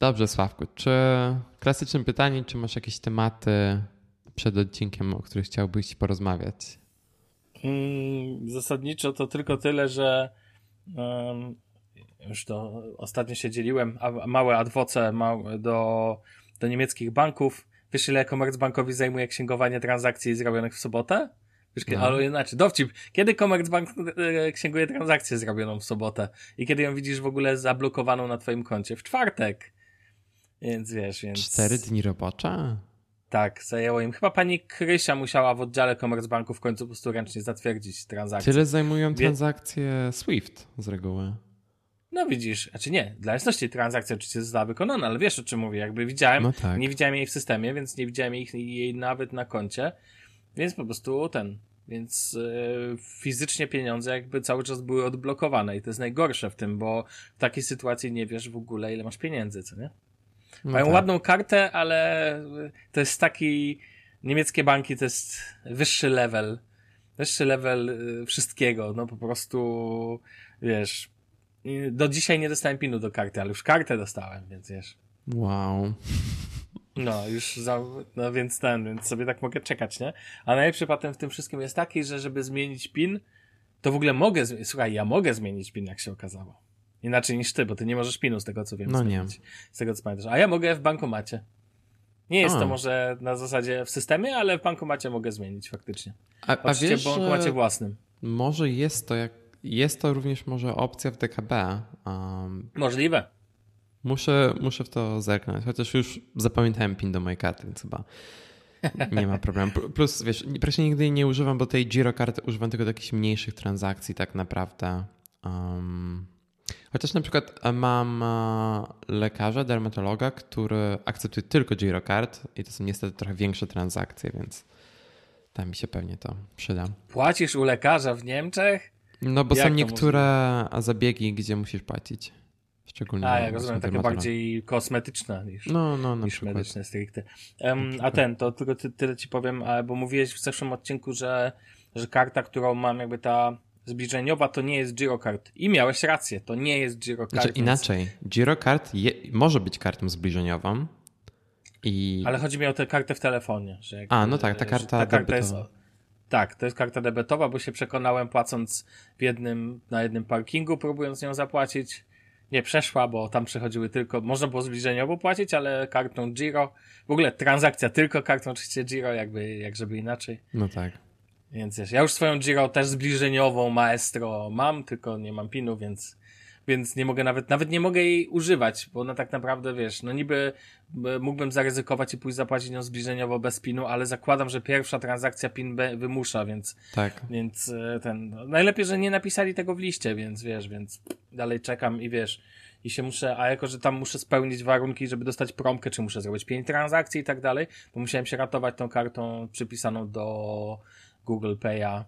Dobrze, Sławku. Czy klasyczne pytanie, czy masz jakieś tematy przed odcinkiem, o których chciałbyś porozmawiać? Hmm, zasadniczo to tylko tyle, że um, już to ostatnio się dzieliłem, a małe adwoce małe do, do niemieckich banków. Wiesz, ile Commerzbankowi zajmuje księgowanie transakcji zrobionych w sobotę? Wiesz, no. Ale inaczej, dowcip. Kiedy Commerzbank e, księguje transakcję zrobioną w sobotę i kiedy ją widzisz w ogóle zablokowaną na twoim koncie? W czwartek. Więc wiesz, więc... Cztery dni robocza? Tak, zajęło im. Chyba pani Krysia musiała w oddziale Commerzbanku w końcu po prostu ręcznie zatwierdzić transakcję. Tyle zajmują transakcje SWIFT z reguły. No widzisz, znaczy nie, dla jasności transakcja oczywiście została wykonana, ale wiesz o czym mówię, jakby widziałem, no tak. nie widziałem jej w systemie, więc nie widziałem jej, jej nawet na koncie, więc po prostu ten, więc yy, fizycznie pieniądze jakby cały czas były odblokowane i to jest najgorsze w tym, bo w takiej sytuacji nie wiesz w ogóle ile masz pieniędzy, co nie? No Mają tak. ładną kartę, ale to jest taki, niemieckie banki to jest wyższy level, wyższy level y, wszystkiego, no po prostu, wiesz, do dzisiaj nie dostałem pinu do karty, ale już kartę dostałem, więc wiesz. Wow. No, już za, no więc ten, więc sobie tak mogę czekać, nie? A najlepszy patent w tym wszystkim jest taki, że żeby zmienić pin, to w ogóle mogę, słuchaj, ja mogę zmienić pin, jak się okazało. Inaczej niż ty, bo ty nie możesz pinu, z tego co wiem. No nie. Z tego co pamiętasz. A ja mogę w bankomacie. Nie jest a. to może na zasadzie w systemie, ale w bankomacie mogę zmienić faktycznie. A, a wiesz, w bankomacie własnym. Może jest to jak jest to również może opcja w DKB. Um, Możliwe. Muszę, muszę w to zerknąć, chociaż już zapamiętałem PIN do mojej karty, więc chyba nie ma problemu. Plus, wiesz, praktycznie nigdy jej nie używam, bo tej Giro karty używam tylko do jakichś mniejszych transakcji tak naprawdę. Um, chociaż na przykład mam e, lekarza, dermatologa, który akceptuje tylko Giro kart i to są niestety trochę większe transakcje, więc tam mi się pewnie to przyda. Płacisz u lekarza w Niemczech? No bo Jak są niektóre zabiegi, gdzie musisz płacić. Szczególnie. A, ja rozumiem, takie bardziej kosmetyczne niż, no, no, niż medyczne stricte. Um, a ten, to tylko ty, tyle ci powiem, bo mówiłeś w zeszłym odcinku, że, że karta, którą mam, jakby ta zbliżeniowa, to nie jest girocard. I miałeś rację, to nie jest girocard. Znaczy, inaczej, girocard je, może być kartą zbliżeniową. I... Ale chodzi mi o tę kartę w telefonie. Że jakby, a, no tak, ta karta, ta karta jest tak, to jest karta debetowa, bo się przekonałem płacąc w jednym, na jednym parkingu, próbując nią zapłacić. Nie przeszła, bo tam przechodziły tylko, można było zbliżeniowo płacić, ale kartą Giro. W ogóle transakcja tylko kartą oczywiście Giro, jakby, jak żeby inaczej. No tak. Więc wiesz, ja już swoją Giro też zbliżeniową Maestro mam, tylko nie mam pinu, więc więc nie mogę nawet, nawet nie mogę jej używać, bo ona tak naprawdę, wiesz, no niby mógłbym zaryzykować i pójść zapłacić nią zbliżeniowo bez pinu, ale zakładam, że pierwsza transakcja pin wymusza, więc, tak. więc e, ten, no, najlepiej, że nie napisali tego w liście, więc wiesz, więc dalej czekam i wiesz, i się muszę, a jako, że tam muszę spełnić warunki, żeby dostać promkę, czy muszę zrobić pięć transakcji i tak dalej, to musiałem się ratować tą kartą przypisaną do Google Pay'a,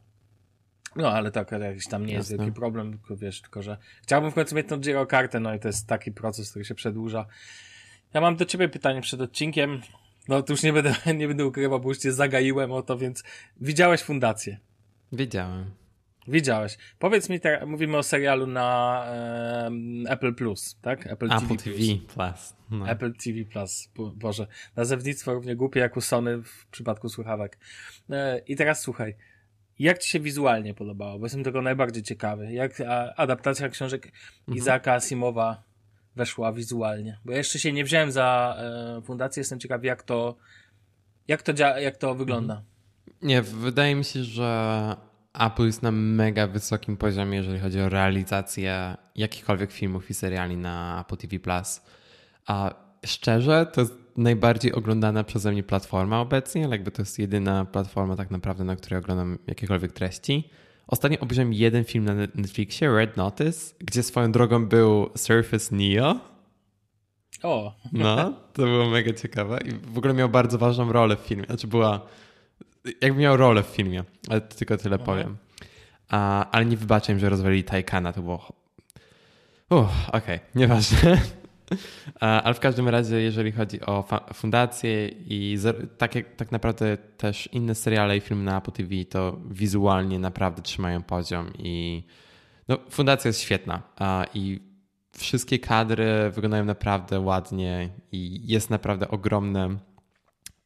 no, ale tak, jakiś tam nie jest wielki problem, tylko wiesz, tylko że chciałbym w końcu mieć tą Giro kartę, no i to jest taki proces, który się przedłuża. Ja mam do ciebie pytanie przed odcinkiem. No, to już nie będę, nie będę ukrywał, bo już cię zagaiłem o to, więc widziałeś fundację? Widziałem. Widziałeś. Powiedz mi, teraz mówimy o serialu na e, Apple Plus, tak? Apple, Apple TV, TV Plus. No. Apple TV Plus. Bo, Boże, nazewnictwo równie głupie jak u Sony w przypadku słuchawek. E, I teraz słuchaj. Jak ci się wizualnie podobało? Bo jestem tego najbardziej ciekawy. Jak adaptacja książek mhm. Izaka Asimowa weszła wizualnie? Bo ja jeszcze się nie wziąłem za e, fundację, jestem ciekawy jak to jak to, jak to wygląda. Mhm. Nie, wydaje mi się, że Apple jest na mega wysokim poziomie, jeżeli chodzi o realizację jakichkolwiek filmów i seriali na Apple TV+. A szczerze, to jest najbardziej oglądana przeze mnie platforma obecnie, ale jakby to jest jedyna platforma tak naprawdę, na której oglądam jakiekolwiek treści. Ostatnio obejrzałem jeden film na Netflixie, Red Notice, gdzie swoją drogą był Surface Neo. O. No, to było mega ciekawe i w ogóle miał bardzo ważną rolę w filmie. Znaczy była, jakby miał rolę w filmie, ale tylko tyle Aha. powiem. A, ale nie wybaczę że rozwalili Taikana, to było... Uff, okej, okay, nieważne. Ale w każdym razie, jeżeli chodzi o fundację i tak, tak naprawdę też inne seriale i filmy na Apple TV, to wizualnie naprawdę trzymają poziom i no, fundacja jest świetna i wszystkie kadry wyglądają naprawdę ładnie i jest naprawdę ogromne.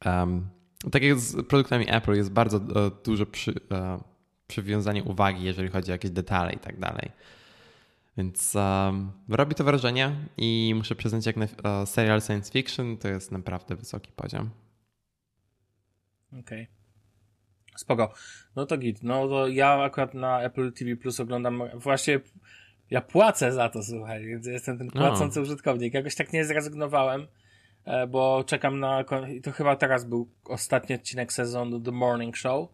Um, tak jak z produktami Apple, jest bardzo uh, duże przy, uh, przywiązanie uwagi, jeżeli chodzi o jakieś detale i tak dalej. Więc um, robi to wrażenie i muszę przyznać, jak na uh, serial science fiction, to jest naprawdę wysoki poziom. Okej. Okay. Spoko. No to git. No to ja akurat na Apple TV Plus oglądam właśnie ja płacę za to, słuchaj, więc jestem ten płacący no. użytkownik. Jakoś tak nie zrezygnowałem, e, bo czekam na. To chyba teraz był ostatni odcinek sezonu The Morning Show.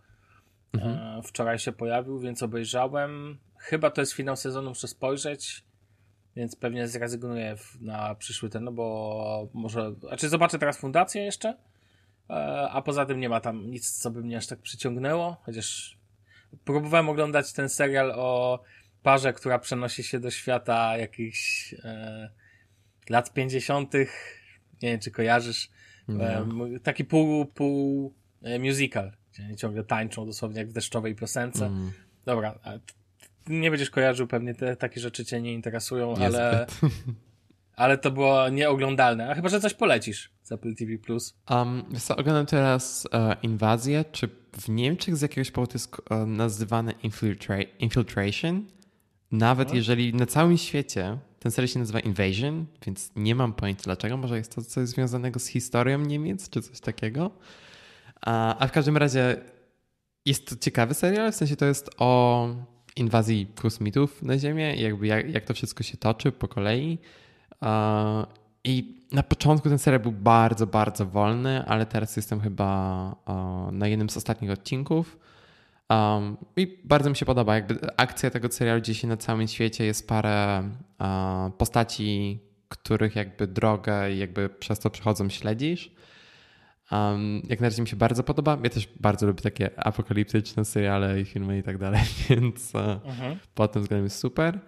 E, mhm. Wczoraj się pojawił, więc obejrzałem. Chyba to jest finał sezonu, muszę spojrzeć. Więc pewnie zrezygnuję na przyszły ten, no bo może. Znaczy, zobaczę teraz fundację jeszcze. E, a poza tym nie ma tam nic, co by mnie aż tak przyciągnęło. Chociaż próbowałem oglądać ten serial o parze, która przenosi się do świata jakichś e, lat 50. Nie wiem, czy kojarzysz. E, taki pół, pół e, musical, gdzie ciągle tańczą dosłownie jak w deszczowej piosence. Mm. Dobra, nie będziesz kojarzył, pewnie te takie rzeczy cię nie interesują, ale, ale to było nieoglądalne. A chyba, że coś polecisz z Apple TV+. Um, co, oglądam teraz uh, Inwazję, czy w Niemczech z jakiegoś powodu jest uh, nazywane infiltra Infiltration. Nawet no. jeżeli na całym świecie ten serial się nazywa Invasion, więc nie mam pojęcia dlaczego. Może jest to coś związanego z historią Niemiec, czy coś takiego. A, a w każdym razie jest to ciekawy serial, w sensie to jest o inwazji kosmitów na Ziemię jakby jak, jak to wszystko się toczy po kolei. I na początku ten serial był bardzo, bardzo wolny, ale teraz jestem chyba na jednym z ostatnich odcinków. Um, I bardzo mi się podoba, jakby akcja tego serialu gdzie się na całym świecie jest parę uh, postaci, których jakby drogę i jakby przez to przechodzą śledzisz. Um, jak na razie mi się bardzo podoba. Ja też bardzo lubię takie apokaliptyczne seriale i filmy i tak dalej, więc uh, mhm. pod tym względem jest super.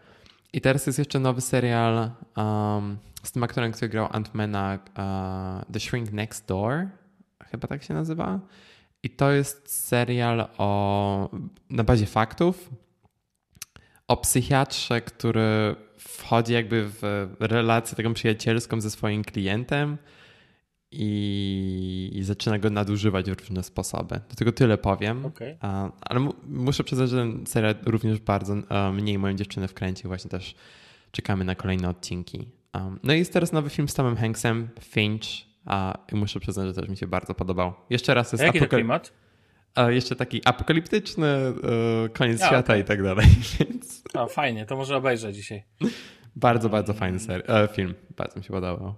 I teraz jest jeszcze nowy serial um, z tym aktorem, który grał Ant-Mana, uh, The Shrink Next Door, chyba tak się nazywa. I to jest serial o, na bazie faktów o psychiatrze, który wchodzi jakby w relację taką przyjacielską ze swoim klientem i, i zaczyna go nadużywać w różne sposoby. Do tego tyle powiem. Okay. Ale muszę przyznać, że ten serial również bardzo mniej moją dziewczynę wkręcił. Właśnie też czekamy na kolejne odcinki. No i jest teraz nowy film z Tomem Hanksem, Finch, a muszę przyznać, że też mi się bardzo podobał. Jeszcze raz jest Jaki apokal... klimat? A jeszcze taki apokaliptyczny, yy, koniec a, świata okay. i tak dalej. Więc... O, fajnie, to może obejrzę dzisiaj. bardzo, bardzo fajny ser- e, film. Bardzo mi się podobał.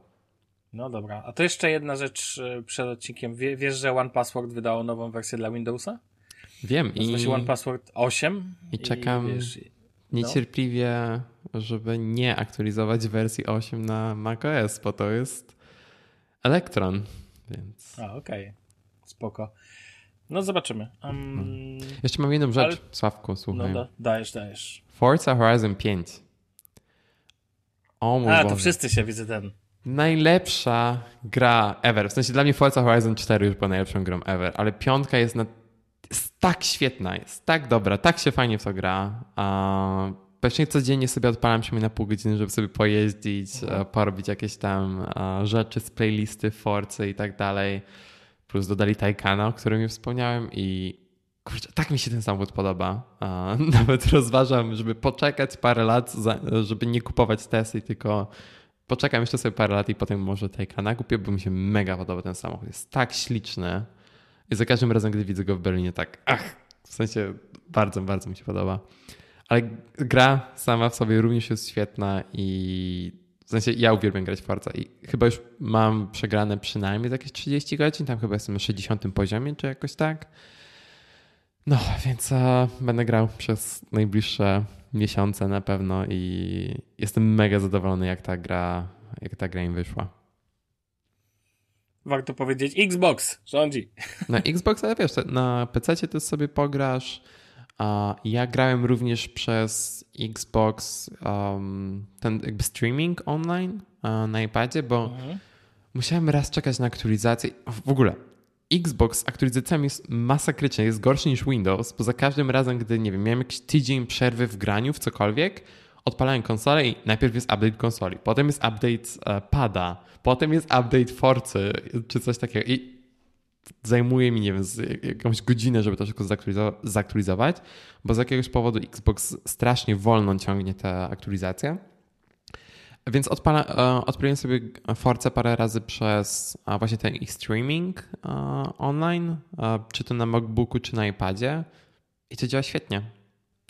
No dobra. A to jeszcze jedna rzecz e, przed odcinkiem. Wie, wiesz, że One Password wydało nową wersję dla Windowsa? Wiem. Nazywa się One Password 8. I czekam i, wiesz, no. niecierpliwie, żeby nie aktualizować wersji 8 na macOS, bo to jest Elektron, więc... A, okej. Okay. Spoko. No zobaczymy. Um, Jeszcze mam jedną rzecz, ale... Sławku, słuchaj. No da, dajesz, dajesz. Forza Horizon 5. O mój A, Boże. to wszyscy się widzę ten. Najlepsza gra ever. W sensie dla mnie Forza Horizon 4 już była najlepszą grą ever, ale piątka jest, na, jest tak świetna, jest tak dobra, tak się fajnie w to gra. Uh, Praktycznie codziennie sobie odpalam się na pół godziny, żeby sobie pojeździć, mhm. porobić jakieś tam rzeczy z playlisty, Forcy i tak dalej. Plus dodali Taycana, o którym już wspomniałem i kurczę, tak mi się ten samochód podoba. Nawet rozważam, żeby poczekać parę lat, żeby nie kupować Tesy, tylko poczekam jeszcze sobie parę lat i potem może Taycana kupię, bo mi się mega podoba ten samochód. Jest tak śliczny. I za każdym razem, gdy widzę go w Berlinie, tak ach, w sensie bardzo, bardzo mi się podoba. Ale gra sama w sobie również jest świetna i w sensie ja uwielbiam grać w Forza i chyba już mam przegrane przynajmniej jakieś 30 godzin, tam chyba jestem na 60 poziomie, czy jakoś tak. No, więc uh, będę grał przez najbliższe miesiące na pewno i jestem mega zadowolony, jak ta gra, jak ta gra im wyszła. Warto powiedzieć, Xbox rządzi. Na Xbox, ale wiesz, na PC ty sobie pograsz, ja grałem również przez Xbox um, ten jakby streaming online na iPadzie, bo mhm. musiałem raz czekać na aktualizację. W ogóle Xbox z aktualizacjami jest masakrycznie, jest gorszy niż Windows, bo za każdym razem, gdy nie wiem, miałem jakiś tydzień przerwy w graniu w cokolwiek, Odpalałem konsolę i najpierw jest update konsoli, potem jest update pada, potem jest update Forcy czy coś takiego. I zajmuje mi, nie wiem, jakąś godzinę, żeby to wszystko zaktualizować, bo z jakiegoś powodu Xbox strasznie wolno ciągnie te aktualizacje. Więc odpala, e, odpaliłem sobie Force parę razy przez właśnie ten ich streaming e, online, e, czy to na MacBooku, czy na iPadzie i to działa świetnie.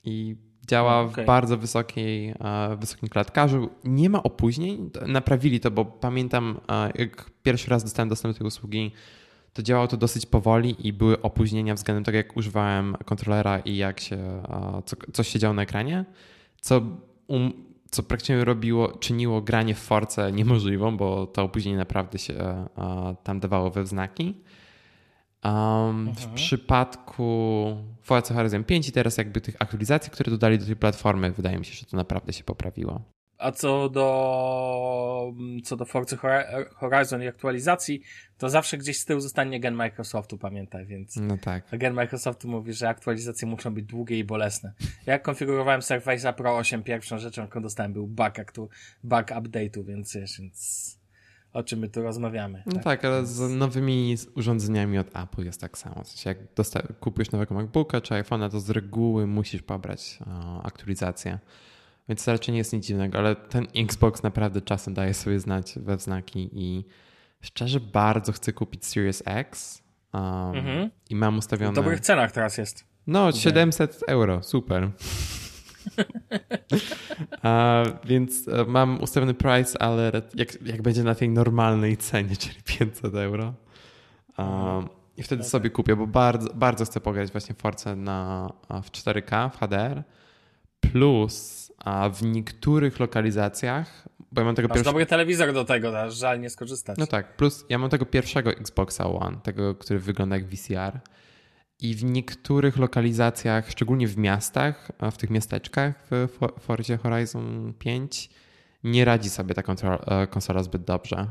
I działa okay. w bardzo wysokiej, wysokim klatkarzu. Nie ma opóźnień. Naprawili to, bo pamiętam, jak pierwszy raz dostałem dostęp do tej usługi, to działało to dosyć powoli i były opóźnienia względem tego, jak używałem kontrolera i jak się, co, coś się działo na ekranie, co, um, co praktycznie robiło, czyniło granie w Force niemożliwą, bo to opóźnienie naprawdę się tam dawało we wznaki. Um, w mhm. przypadku Forza Horizon 5 i teraz jakby tych aktualizacji, które dodali do tej platformy, wydaje mi się, że to naprawdę się poprawiło. A co do, co do Forza Horizon i aktualizacji, to zawsze gdzieś z tyłu zostanie gen Microsoftu, pamiętaj, więc. No tak. Gen Microsoftu mówi, że aktualizacje muszą być długie i bolesne. Jak konfigurowałem Surface'a Pro 8, pierwszą rzeczą, jaką dostałem, był bug, aktu, bug update'u, więc więc o czym my tu rozmawiamy. No tak, tak ale z nowymi urządzeniami od Apple jest tak samo. W sensie jak kupujesz nowego MacBooka czy iPhone'a, to z reguły musisz pobrać o, aktualizację. Więc to raczej nie jest nic dziwnego, ale ten Xbox naprawdę czasem daje sobie znać we wznaki i szczerze bardzo chcę kupić Series X um, mhm. i mam ustawione... W dobrych cenach teraz jest. No, 700 euro, super. A, więc e, mam ustawiony price, ale jak, jak będzie na tej normalnej cenie, czyli 500 euro. Um, I wtedy okay. sobie kupię, bo bardzo, bardzo chcę pograć właśnie Force na, w 4K, w HDR. Plus a w niektórych lokalizacjach, bo ja mam tego pierwszego... dobry telewizor do tego, aż żal nie skorzystać. No tak, plus ja mam tego pierwszego Xboxa One, tego, który wygląda jak VCR i w niektórych lokalizacjach, szczególnie w miastach, w tych miasteczkach w Forzie Horizon 5 nie radzi sobie ta e, konsola zbyt dobrze.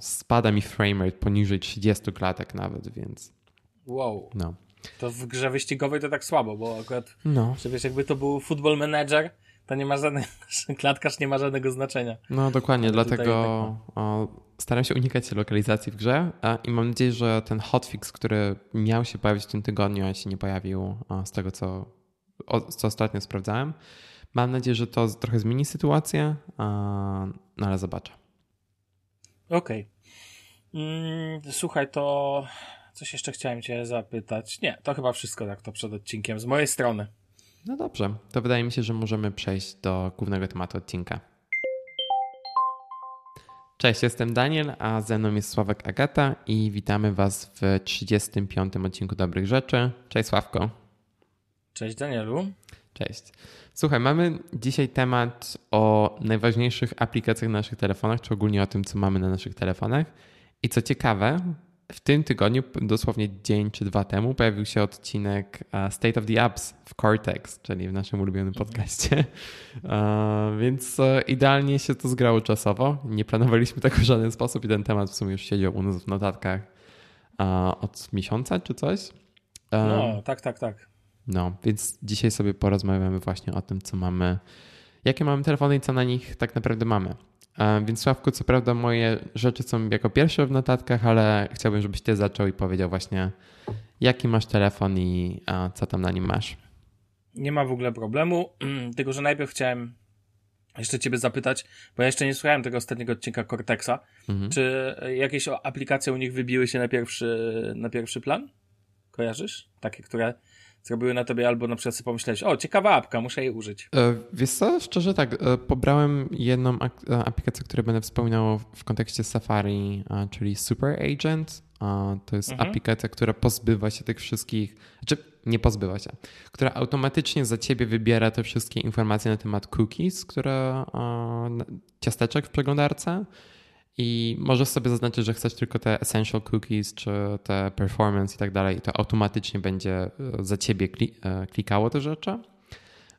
Spada mi framerate poniżej 30 klatek nawet, więc... Wow. No. To w grze wyścigowej to tak słabo, bo akurat, no. że wiesz, jakby to był football manager, to nie ma żadnego, klatkarz nie ma żadnego znaczenia. No dokładnie, dlatego tak staram się unikać lokalizacji w grze i mam nadzieję, że ten hotfix, który miał się pojawić w tym tygodniu, a się nie pojawił z tego, co, co ostatnio sprawdzałem. Mam nadzieję, że to trochę zmieni sytuację, no ale zobaczę. Okej. Okay. Mm, słuchaj, to coś jeszcze chciałem cię zapytać. Nie, to chyba wszystko tak to przed odcinkiem z mojej strony. No dobrze, to wydaje mi się, że możemy przejść do głównego tematu odcinka. Cześć, jestem Daniel, a ze mną jest Sławek Agata i witamy Was w 35. odcinku Dobrych Rzeczy. Cześć Sławko. Cześć Danielu. Cześć. Słuchaj, mamy dzisiaj temat o najważniejszych aplikacjach na naszych telefonach, czy ogólnie o tym, co mamy na naszych telefonach. I co ciekawe, w tym tygodniu, dosłownie dzień czy dwa temu, pojawił się odcinek e, State of the Apps w Cortex, czyli w naszym ulubionym mhm. podcaście. Więc e, idealnie się to zgrało czasowo. Nie planowaliśmy tego w żaden sposób i ten temat w sumie już siedział u nas w notatkach od miesiąca czy coś. No, tak, tak, tak. No, więc dzisiaj sobie porozmawiamy właśnie o tym, co mamy, jakie mamy telefony i co na nich tak naprawdę mamy. Więc Sławku, co prawda moje rzeczy są jako pierwsze w notatkach, ale chciałbym, żebyś ty zaczął i powiedział właśnie, jaki masz telefon i co tam na nim masz. Nie ma w ogóle problemu, tylko że najpierw chciałem jeszcze ciebie zapytać, bo ja jeszcze nie słuchałem tego ostatniego odcinka Cortexa. Mhm. Czy jakieś aplikacje u nich wybiły się na pierwszy, na pierwszy plan? Kojarzysz? Takie, które zrobiły na tobie albo na przykład sobie pomyśleć, o ciekawa apka, muszę jej użyć. E, wiesz co, szczerze tak, e, pobrałem jedną e, aplikację, którą będę wspominał w kontekście Safari, czyli Super Agent. To jest mhm. aplikacja, która pozbywa się tych wszystkich, znaczy nie pozbywa się, która automatycznie za ciebie wybiera te wszystkie informacje na temat cookies, które ciasteczek w przeglądarce i możesz sobie zaznaczyć, że chcesz tylko te essential cookies, czy te performance i tak dalej, i to automatycznie będzie e, za ciebie e, klikało te rzeczy.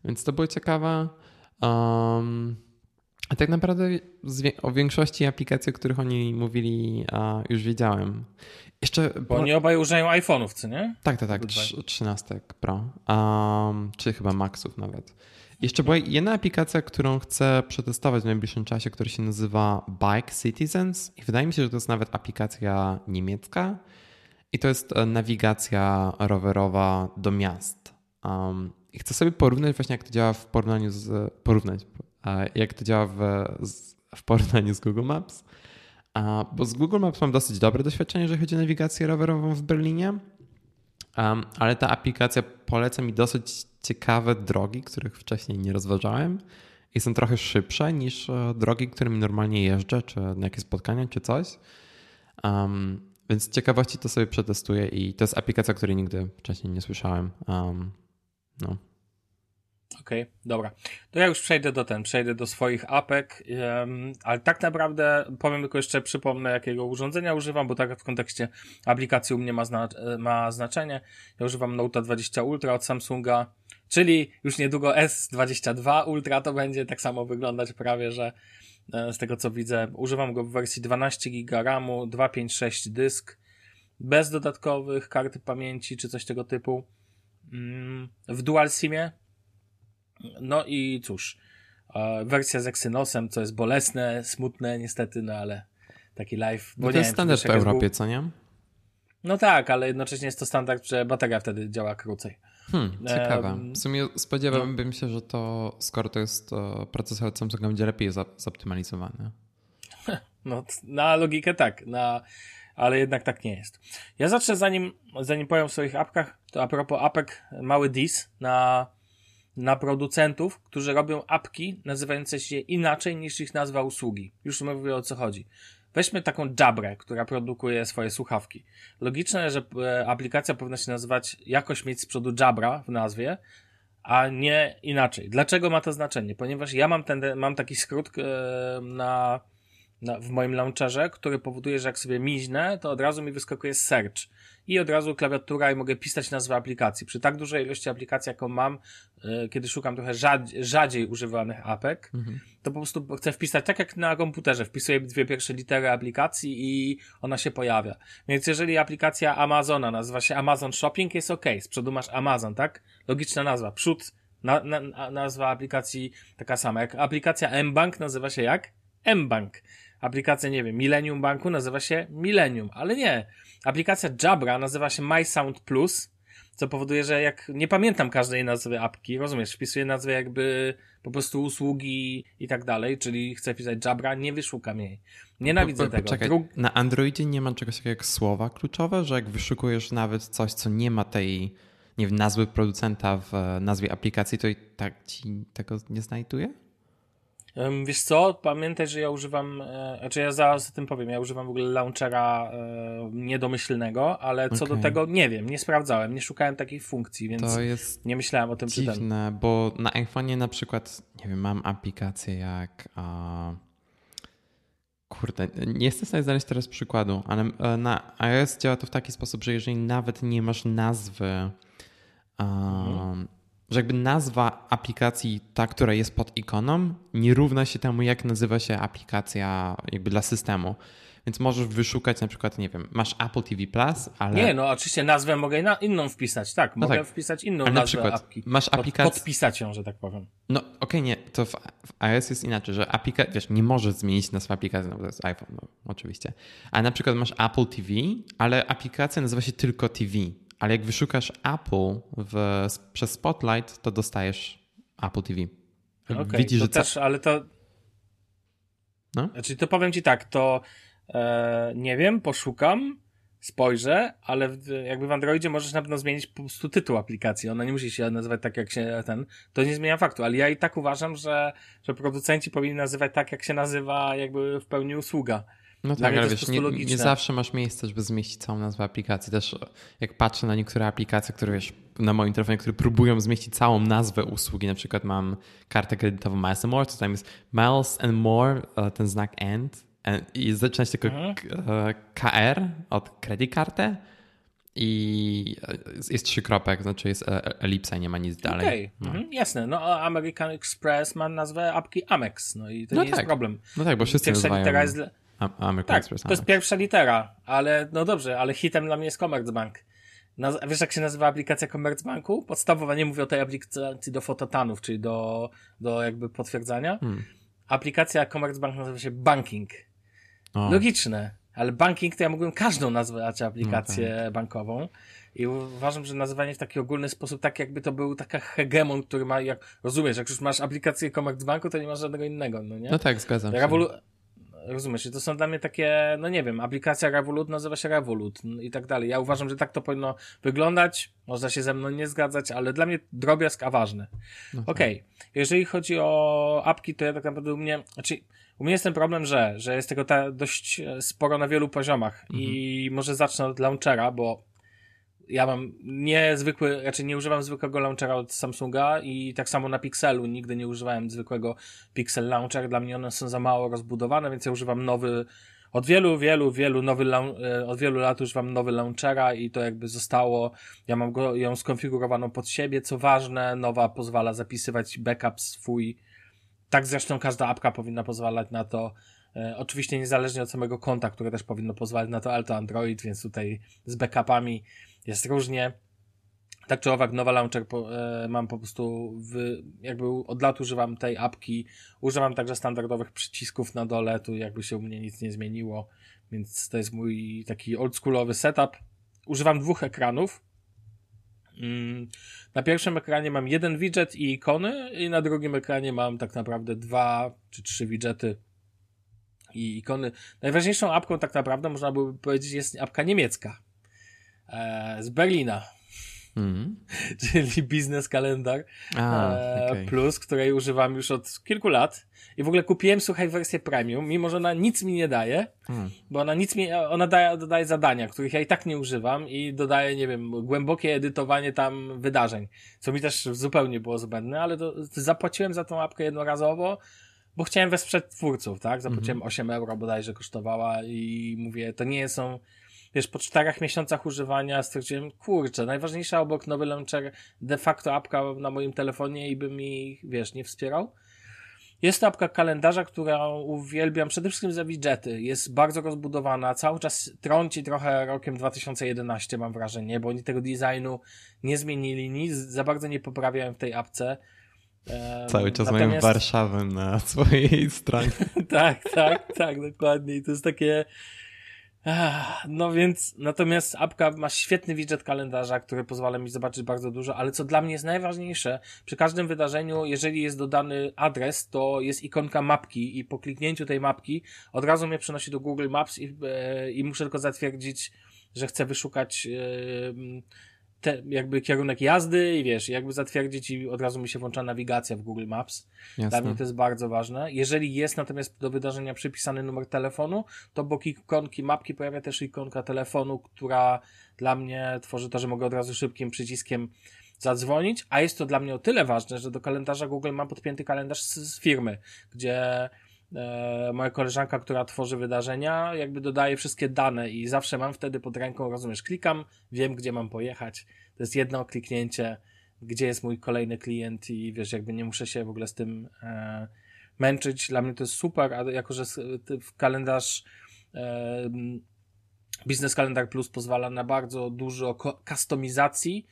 Więc to było ciekawe. Um, a tak naprawdę o większości aplikacji, o których oni mówili, już wiedziałem. Jeszcze, bo oni obaj używają iPhone'ów, co nie? Tak, tak, tak. 13 Pro. Um, czy chyba Maxów nawet. Jeszcze była jedna aplikacja, którą chcę przetestować w najbliższym czasie, która się nazywa Bike Citizens i wydaje mi się, że to jest nawet aplikacja niemiecka i to jest e, nawigacja rowerowa do miast. Um, I chcę sobie porównać właśnie jak to działa w porównaniu z... porównać, jak to działa w, w porównaniu z Google Maps. Bo z Google Maps mam dosyć dobre doświadczenie, jeżeli chodzi o nawigację rowerową w Berlinie, um, ale ta aplikacja poleca mi dosyć ciekawe drogi, których wcześniej nie rozważałem i są trochę szybsze niż e, drogi, którymi normalnie jeżdżę, czy na jakieś spotkania, czy coś. Um, więc z ciekawości to sobie przetestuję i to jest aplikacja, której nigdy wcześniej nie słyszałem. Um, no. Okej, okay, dobra. To ja już przejdę do ten, przejdę do swoich apek, um, ale tak naprawdę powiem tylko jeszcze, przypomnę jakiego urządzenia używam, bo tak w kontekście aplikacji u mnie ma, zna ma znaczenie. Ja używam Note 20 Ultra od Samsunga, czyli już niedługo S22 Ultra to będzie tak samo wyglądać prawie, że e, z tego co widzę, używam go w wersji 12 GB RAMu, 256 dysk, bez dodatkowych karty pamięci czy coś tego typu. Mm, w dual simie no i cóż, wersja z Exynosem, co jest bolesne, smutne niestety, no ale taki live. Bo no to jest standard w Europie, był... co nie? No tak, ale jednocześnie jest to standard, że bateria wtedy działa krócej. Hmm, ciekawe. W sumie spodziewałbym no. się, że to, skoro to jest procesor Samsunga, będzie lepiej zoptymalizowany. No, na logikę tak, na, ale jednak tak nie jest. Ja zacznę zanim, zanim powiem o swoich apkach, to a propos apek, mały dis na na producentów, którzy robią apki nazywające się inaczej niż ich nazwa usługi. Już mówię o co chodzi. Weźmy taką Jabrę, która produkuje swoje słuchawki. Logiczne, że e, aplikacja powinna się nazywać jakoś mieć z przodu Jabra w nazwie, a nie inaczej. Dlaczego ma to znaczenie? Ponieważ ja mam, ten, mam taki skrót e, na, na, w moim launcherze, który powoduje, że jak sobie miźnę, to od razu mi wyskakuje search i od razu klawiatura i mogę pisać nazwę aplikacji. Przy tak dużej ilości aplikacji, jaką mam, yy, kiedy szukam trochę rzadziej, rzadziej używanych apek, mhm. to po prostu chcę wpisać tak jak na komputerze. Wpisuję dwie pierwsze litery aplikacji i ona się pojawia. Więc jeżeli aplikacja Amazona nazywa się Amazon Shopping, jest ok. Z przodu masz Amazon, tak? Logiczna nazwa. Przód, na, na, nazwa aplikacji taka sama. Jak aplikacja mBank nazywa się jak? mBank. Aplikacja, nie wiem, Millennium Banku nazywa się Millennium, ale nie. Aplikacja Jabra nazywa się MySound Plus, co powoduje, że jak nie pamiętam każdej nazwy apki, rozumiesz, wpisuję nazwę jakby po prostu usługi i tak dalej, czyli chcę pisać Jabra, nie wyszukam jej. Nienawidzę po, po, tego. Czekaj, Na Androidzie nie ma czegoś takiego jak słowa kluczowe, że jak wyszukujesz nawet coś, co nie ma tej nie wiem, nazwy producenta w nazwie aplikacji, to i tak ci tego nie znajduje? Wiesz co, pamiętaj, że ja używam, e, znaczy ja zaraz o tym powiem, ja używam w ogóle launchera e, niedomyślnego, ale co okay. do tego nie wiem, nie sprawdzałem, nie szukałem takiej funkcji, więc to jest nie myślałem o tym dziwne, przy tym. bo na iPhone'ie na przykład, nie wiem, mam aplikację jak... Kurde, nie jestem w stanie znaleźć teraz przykładu, ale e, na iOS działa to w taki sposób, że jeżeli nawet nie masz nazwy mhm że jakby nazwa aplikacji, ta, która jest pod ikoną, nie równa się temu, jak nazywa się aplikacja jakby dla systemu. Więc możesz wyszukać na przykład, nie wiem, masz Apple TV Plus, ale. Nie, no oczywiście nazwę mogę na inną wpisać, tak. No mogę tak. wpisać inną ale nazwę na przykład apki. Masz aplikację. Podpisać ją, że tak powiem. No okej, okay, nie, to w, iOS jest inaczej, że aplikacja, wiesz, nie możesz zmienić nazwy aplikacji, no bo to jest iPhone, no, oczywiście. A na przykład masz Apple TV, ale aplikacja nazywa się tylko TV ale jak wyszukasz Apple w, przez Spotlight, to dostajesz Apple TV. Okay, Widzisz, że też, ale to. No? Znaczy, to powiem ci tak, to e, nie wiem, poszukam, spojrzę, ale w, jakby w Androidzie możesz na pewno zmienić po prostu tytuł aplikacji. Ona nie musi się nazywać tak, jak się ten. To nie zmienia faktu, ale ja i tak uważam, że, że producenci powinni nazywać tak, jak się nazywa jakby w pełni usługa. No tak, ale wiesz, nie, nie, zawsze masz miejsce, żeby zmieścić całą nazwę aplikacji. Też jak patrzę na niektóre aplikacje, które wiesz, na moim telefonie, które próbują zmieścić całą nazwę usługi, na przykład mam kartę kredytową Miles and More, to tam jest Miles and More, e, ten znak AND i zaczyna się tylko mhm. E, KR od credit kartę i jest trzy kropek, znaczy jest e, elipsa, nie ma nic dalej. Okay. No. Mhm, jasne, no American Express ma nazwę apki Amex, no i to no nie tak. jest problem. No tak, bo wszyscy Pierwsza nazywają... American tak, Express. To jest pierwsza litera, ale no dobrze, ale hitem dla mnie jest Commerzbank. Naz- wiesz, jak się nazywa aplikacja Commerzbanku? Podstawowa, nie mówię o tej aplikacji do fototanów, czyli do, do jakby potwierdzania. Hmm. Aplikacja Commerzbank nazywa się Banking. O. Logiczne, ale Banking to ja mógłbym każdą nazwać aplikację no tak. bankową. I uważam, że nazywanie w taki ogólny sposób, tak jakby to był taka hegemon, który ma, jak rozumiesz, jak już masz aplikację Commerzbanku, to nie masz żadnego innego, no nie? No tak, zgadzam się. Rozumiesz, i to są dla mnie takie, no nie wiem, aplikacja Revolut nazywa się Revolut i tak dalej. Ja uważam, że tak to powinno wyglądać, można się ze mną nie zgadzać, ale dla mnie drobiazg, a ważne. No tak. Okej, okay. jeżeli chodzi o apki, to ja tak naprawdę u mnie, znaczy u mnie jest ten problem, że, że jest tego ta dość sporo na wielu poziomach mhm. i może zacznę od launchera, bo ja mam niezwykły, raczej nie używam zwykłego launchera od Samsunga i tak samo na Pixelu. Nigdy nie używałem zwykłego Pixel Launcher. Dla mnie one są za mało rozbudowane, więc ja używam nowy, od wielu, wielu, wielu nowy, e, od wielu lat używam nowy launchera i to jakby zostało, ja mam go, ją skonfigurowaną pod siebie, co ważne, nowa pozwala zapisywać backup swój, tak zresztą każda apka powinna pozwalać na to, E, oczywiście niezależnie od samego konta, które też powinno pozwalać na to, ale to Android, więc tutaj z backupami jest różnie. Tak czy owak, nowa launcher po, e, mam po prostu w, jakby od lat używam tej apki. Używam także standardowych przycisków na dole, tu jakby się u mnie nic nie zmieniło, więc to jest mój taki oldschoolowy setup. Używam dwóch ekranów. Mm, na pierwszym ekranie mam jeden widget i ikony, i na drugim ekranie mam tak naprawdę dwa czy trzy widgety i ikony. Najważniejszą apką tak naprawdę można by powiedzieć jest apka niemiecka. E, z Berlina. Mm. Czyli biznes kalendar A, e, okay. plus, której używam już od kilku lat. I w ogóle kupiłem, słuchaj, wersję premium, mimo że ona nic mi nie daje, mm. bo ona nic mi, ona daje, dodaje zadania, których ja i tak nie używam i dodaje, nie wiem, głębokie edytowanie tam wydarzeń, co mi też zupełnie było zbędne, ale to, to zapłaciłem za tą apkę jednorazowo, bo chciałem wesprzeć twórców, tak? Zapłaciłem mm 8 euro bodajże kosztowała i mówię, to nie są, wiesz, po czterech miesiącach używania stwierdziłem, kurczę, najważniejsza obok nowy launcher, de facto apka na moim telefonie i by mi, wiesz, nie wspierał. Jest to apka kalendarza, którą uwielbiam przede wszystkim za widgety. Jest bardzo rozbudowana, cały czas trąci trochę rokiem 2011 mam wrażenie, bo oni tego designu nie zmienili, nic za bardzo nie poprawiają w tej apce. Cały czas Natomiast... mają Warszawę na swojej stronie. tak, tak, tak, dokładnie. I to jest takie. No więc, natomiast apka ma świetny widget kalendarza, który pozwala mi zobaczyć bardzo dużo, ale co dla mnie jest najważniejsze, przy każdym wydarzeniu, jeżeli jest dodany adres, to jest ikonka mapki i po kliknięciu tej mapki od razu mnie przenosi do Google Maps i, e, i muszę tylko zatwierdzić, że chcę wyszukać e, te, jakby kierunek jazdy i wiesz, jakby zatwierdzić i od razu mi się włącza nawigacja w Google Maps. Jasne. Dla mnie to jest bardzo ważne. Jeżeli jest natomiast do wydarzenia przypisany numer telefonu, to obok ikonki mapki pojawia też ikonka telefonu, która dla mnie tworzy to, że mogę od razu szybkim przyciskiem zadzwonić, a jest to dla mnie o tyle ważne, że do kalendarza Google mam podpięty kalendarz z, z firmy, gdzie e, moja koleżanka, która tworzy wydarzenia, jakby dodaje wszystkie dane i zawsze mam wtedy pod ręką, rozumiesz, klikam, wiem gdzie mam pojechać. To jest jedno kliknięcie, gdzie jest mój kolejny klient i wiesz, jakby nie muszę się w ogóle z tym e, męczyć. Dla mnie to jest super, a jako, że w kalendarz e, Business Calendar Plus pozwala na bardzo dużo kustomizacji,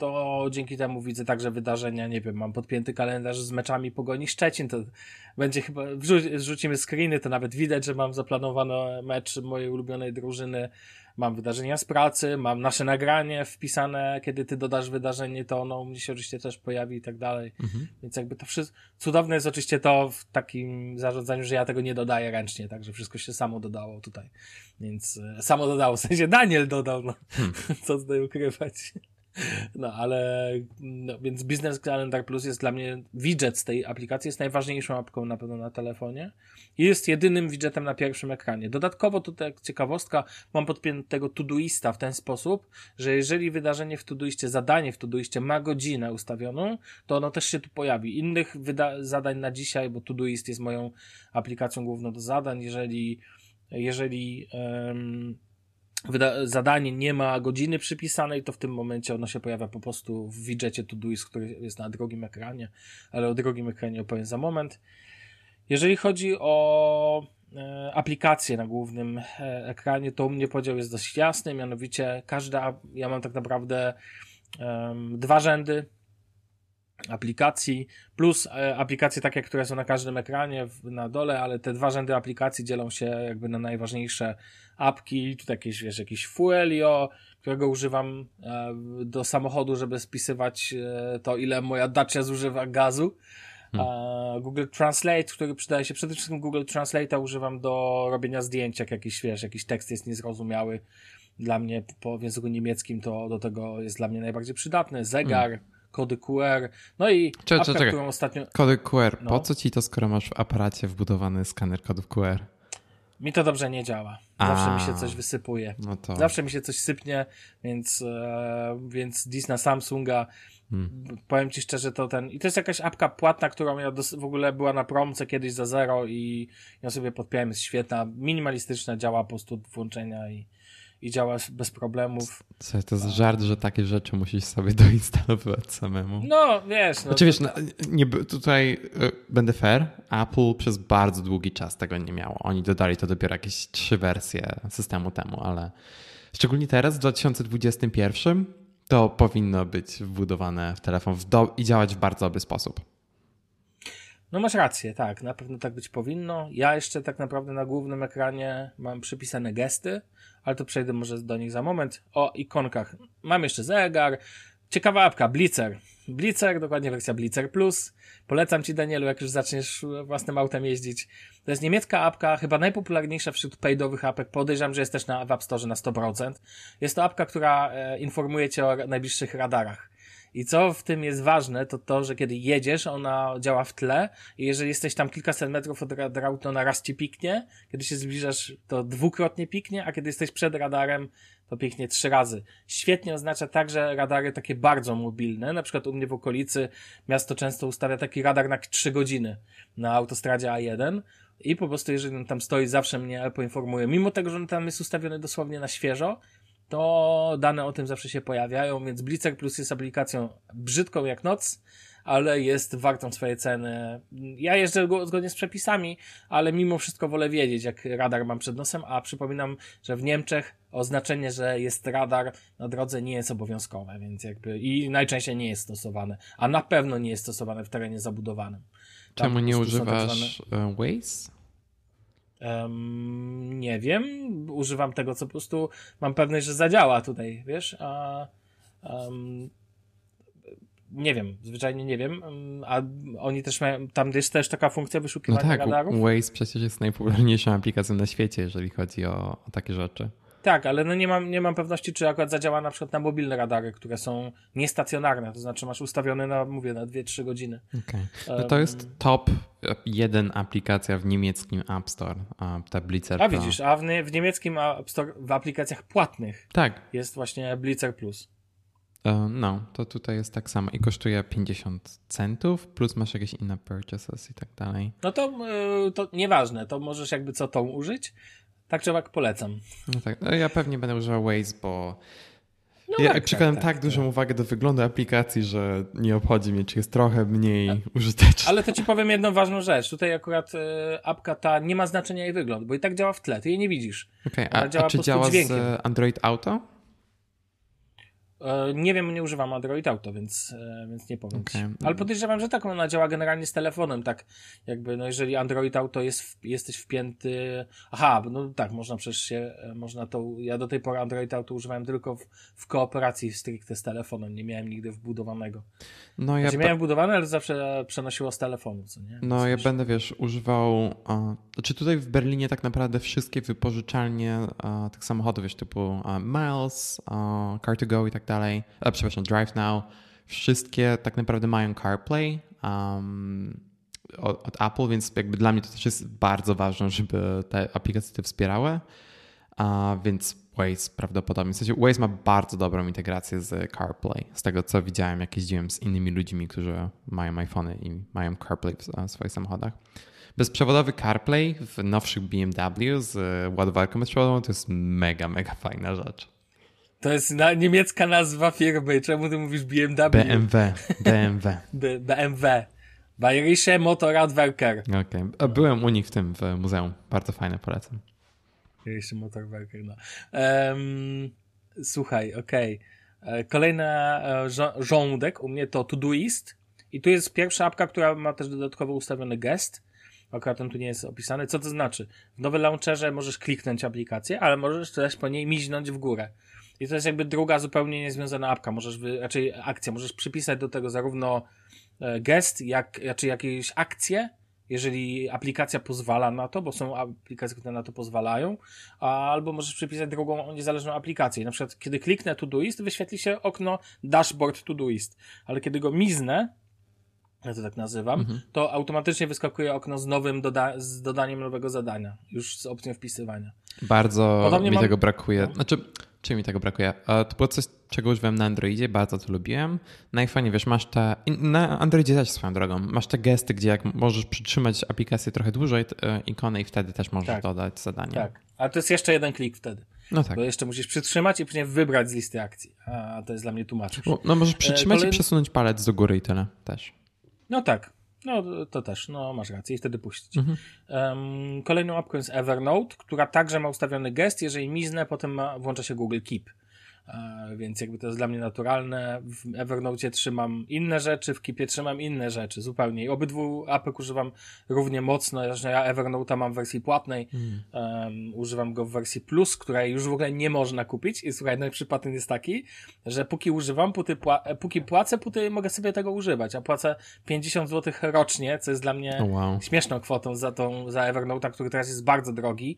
to dzięki temu widzę także wydarzenia, nie wiem, mam podpięty kalendarz z meczami Pogoni Szczecin, to będzie chyba, wrzucimy screeny, to nawet widać, że mam zaplanowany mecz mojej ulubionej drużyny, mam wydarzenia z pracy, mam nasze nagranie wpisane, kiedy ty dodasz wydarzenie, to ono u mnie się oczywiście też pojawi i tak dalej, mhm. więc jakby to wszystko, cudowne jest oczywiście to w takim zarządzaniu, że ja tego nie dodaję ręcznie, także wszystko się samo dodało tutaj, więc e, samo dodało, w sensie Daniel dodał, no, hmm. co tutaj ukrywać. No, ale no, więc Business Calendar Plus jest dla mnie widget z tej aplikacji, jest najważniejszą apką na pewno na telefonie i jest jedynym widgetem na pierwszym ekranie. Dodatkowo to tak ciekawostka, mam podpiętego Todoista w ten sposób, że jeżeli wydarzenie w Todoistie, zadanie w Todoistie ma godzinę ustawioną, to ono też się tu pojawi. Innych zadań na dzisiaj, bo Todoist jest moją aplikacją główną do zadań, jeżeli jeżeli zadanie nie ma godziny przypisanej, to w tym momencie ono się pojawia po prostu w widgetie Todoist, który jest na drugim ekranie, ale o drugim ekranie opowiem za moment. Jeżeli chodzi o e, aplikacje na głównym e, ekranie, to u mnie podział jest dość jasny, mianowicie każda, ja mam tak naprawdę um, dwa rzędy aplikacji, plus e, aplikacje takie, które są na każdym ekranie na dole, ale te dwa rzędy aplikacji dzielą się jakby na najważniejsze apki, tu jakieś, wiesz, jakiś Fuelio, którego używam e, do samochodu, żeby spisywać e, to, ile moja Dacia zużywa gazu. Hmm. Google Translate, który przydaje się przede wszystkim Google Translate używam do robienia zdjęć, jak jakiś, wiesz, jakiś tekst jest niezrozumiały dla mnie po, języku niemieckim, to do tego jest dla mnie najbardziej przydatny. Zegar, hmm kody QR, no i czekaj, apka, czekaj. którą ostatnio... Kody QR, no. po co ci to, skoro masz w aparacie wbudowany skaner kodów QR? Mi to dobrze nie działa. Zawsze A, mi się coś wysypuje. No to... Zawsze mi się coś sypnie, więc, e, więc dis na Samsunga Hmm. Powiem ci szczerze, to ten. I to jest jakaś apka płatna, którą ja dos- w ogóle była na promce kiedyś za zero i ją sobie podpiąłem, jest świetna, minimalistyczna, działa po prostu włączenia i, i działa bez problemów. Co, to jest żart, że takie rzeczy musisz sobie doinstalować samemu. No, wiesz. No, znaczy, wiesz, no, nie, tutaj y, będę fair, Apple przez bardzo długi czas tego nie miało. Oni dodali to dopiero jakieś trzy wersje systemu temu, ale szczególnie teraz, w 2021, to powinno być wbudowane w telefon w do- i działać w bardzo dobry sposób. No masz rację, tak, na pewno tak być powinno. Ja jeszcze tak naprawdę na głównym ekranie mam przypisane gesty, ale to przejdę może do nich za moment. O ikonkach. Mam jeszcze zegar. Ciekawa apka, Blitzer. Blitzer, dokładnie wersja Blitzer Plus. Polecam ci, Danielu, jak już zaczniesz własnym autem jeździć. To jest niemiecka apka, chyba najpopularniejsza wśród paydowych apek. Podejrzewam, że jest też na App Store na 100%. Jest to apka, która e, informuje cię o najbliższych radarach. I co w tym jest ważne, to to, że kiedy jedziesz, ona działa w tle i jeżeli jesteś tam kilkaset metrów od radaru, to ona raz ci piknie, kiedy się zbliżasz, to dwukrotnie piknie, a kiedy jesteś przed radarem, to pięknie trzy razy. Świetnie oznacza także radary takie bardzo mobilne, na przykład u mnie w okolicy miasto często ustawia taki radar na trzy godziny na autostradzie A1 i po prostu jeżeli on tam stoi, zawsze mnie poinformuje, mimo tego, że on tam jest ustawiony dosłownie na świeżo, to dane o tym zawsze się pojawiają, więc Blitzek Plus jest aplikacją brzydką jak noc, ale jest wartą swojej ceny. Ja jeżdżę go zgodnie z przepisami, ale mimo wszystko wolę wiedzieć, jak radar mam przed nosem, a przypominam, że w Niemczech oznaczenie, że jest radar na drodze nie jest obowiązkowe, więc jakby i najczęściej nie jest stosowane, a na pewno nie jest stosowane w terenie zabudowanym. Czemu nie używasz tak zwane... Waze? Um, nie wiem, używam tego, co po prostu mam pewność, że zadziała tutaj, wiesz, a um, nie wiem, zwyczajnie nie wiem, a oni też mają, tam jest też taka funkcja wyszukiwania no tak, radarów. Waze przecież jest najpopularniejszą aplikacją na świecie, jeżeli chodzi o, o takie rzeczy. Tak, ale no nie mam, nie mam pewności, czy akurat zadziała na przykład na mobilne radary, które są niestacjonarne, to znaczy masz ustawione na, mówię, na 2-3 godziny. Okay. No to jest top jeden aplikacja w niemieckim App Store, ta Blitzer A widzisz, a w, w niemieckim App Store w aplikacjach płatnych tak. jest właśnie Blitzer Plus. E, no, to tutaj jest tak samo i kosztuje 50 centów, plus masz jakieś inne purchases i tak dalej. No to, e, to nieważne, to możesz jakby co tą użyć, tak czy jak polecam. No tak, no ja pewnie będę używał Waze, bo no ja tak, przykładam tak, tak, tak, dużą uwagę do wyglądu aplikacji, że nie obchodzi mnie, czy jest trochę mniej tak. użyteczna. Ale to ci powiem jedną ważną rzecz. Tutaj akurat y, apka ta nie ma znaczenia jej wygląd, bo i tak działa w tle, ty jej nie widzisz. Okay, a, a czy działa dźwiękiem. z Android Auto? E, nie wiem, nie używam Android Auto, więc, e, więc nie powiem okay. Ale podejrzewam, że tak, ona działa generalnie z telefonem, tak jakby, no jeżeli Android Auto jest, w, jesteś wpięty, aha, no tak, można przecież się, e, można to, ja do tej pory Android Auto używałem tylko w, w kooperacji stricte z telefonem, nie miałem nigdy wbudowanego. No ja znaczy, miałem wbudowane, ale zawsze przenosiło z telefonu, co nie? No ja będę, wiesz, używał, a, znaczy tutaj w Berlinie tak naprawdę wszystkie wypożyczalnie a, tych samochodów, wiesz, typu a, Miles, Car2Go i tak dalej, a, przepraszam, Drive Now, wszystkie tak naprawdę mają CarPlay um, od, od, Apple, więc jakby dla mnie to też jest bardzo ważne, żeby te aplikacje te wspierały, a, więc Waze prawdopodobnie. W sensie Waze ma bardzo dobrą integrację z CarPlay. Z tego co widziałem, jak jeździłem z innymi ludźmi, którzy mają iPhony i mają CarPlay w swoich samochodach. Bezprzewodowy CarPlay w nowszych BMW z ładowarką bezprzewodową to jest mega, mega fajna rzecz. To jest na, niemiecka nazwa firmy. Czemu ty mówisz BMW? BMW. BMW. BMW. Bayerische Motorradwerker. Okej, okay. byłem u nich w tym, w muzeum. Bardzo fajne, polecam. Bayerische Motorwerker, no. Um, słuchaj, okej. Okay. E, kolejna e, żołądek u mnie to Todoist. I tu jest pierwsza apka, która ma też dodatkowo ustawiony gest. Akurat tu nie jest opisane. Co to znaczy? W nowym launcherze możesz kliknąć aplikację, ale możesz też po niej miźnąć w górę. I to jest jakby druga zupełnie niezwiązana apka, możesz, wy, raczej akcja, możesz przypisać do tego zarówno e, gest, jak, raczej jakieś akcje, jeżeli aplikacja pozwala na to, bo są aplikacje, które na to pozwalają, albo możesz przypisać drugą niezależną aplikację. Na przykład, kiedy kliknę Todoist, wyświetli się okno dashboard Todoist, ale kiedy go miznę, ja to tak nazywam, mhm. to automatycznie wyskakuje okno z nowym, doda z dodaniem nowego zadania, już z opcją wpisywania. Bardzo mi mam... tego brakuje. No. Znaczy, czy mi tego brakuje? To było coś, czego używam na Androidzie, bardzo to lubiłem. Najfajniej, wiesz, masz te, na Androidzie też swoją drogą, masz te gesty, gdzie jak możesz przytrzymać aplikację trochę dłużej, e, ikonę i wtedy też możesz tak. dodać zadanie. Tak, ale to jest jeszcze jeden klik wtedy. No tak. Bo jeszcze musisz przytrzymać i później wybrać z listy akcji. A to jest dla mnie tłumaczysz. No możesz przytrzymać e, i przesunąć palec do góry i tyle też. No tak. No to też, no masz rację i wtedy puścić. Mhm. Um, kolejną apką jest Evernote, która także ma ustawiony gest, jeżeli miznę, potem ma, włącza się Google Keep. E, więc jakby to jest dla mnie naturalne. W Evernote trzymam inne rzeczy, w Keepie trzymam inne rzeczy zupełnie. I obydwu apek używam równie mocno. Ja Evernote'a mam w wersji płatnej, mm. um, używam go w wersji plus, której już w ogóle nie można kupić. I słuchaj, najlepszy patent jest taki, że póki używam, póki, pła póki płacę, póki mogę sobie tego używać. A płacę 50 zł rocznie, co jest dla mnie wow. śmieszną kwotą za tą, za Evernote'a, który teraz jest bardzo drogi.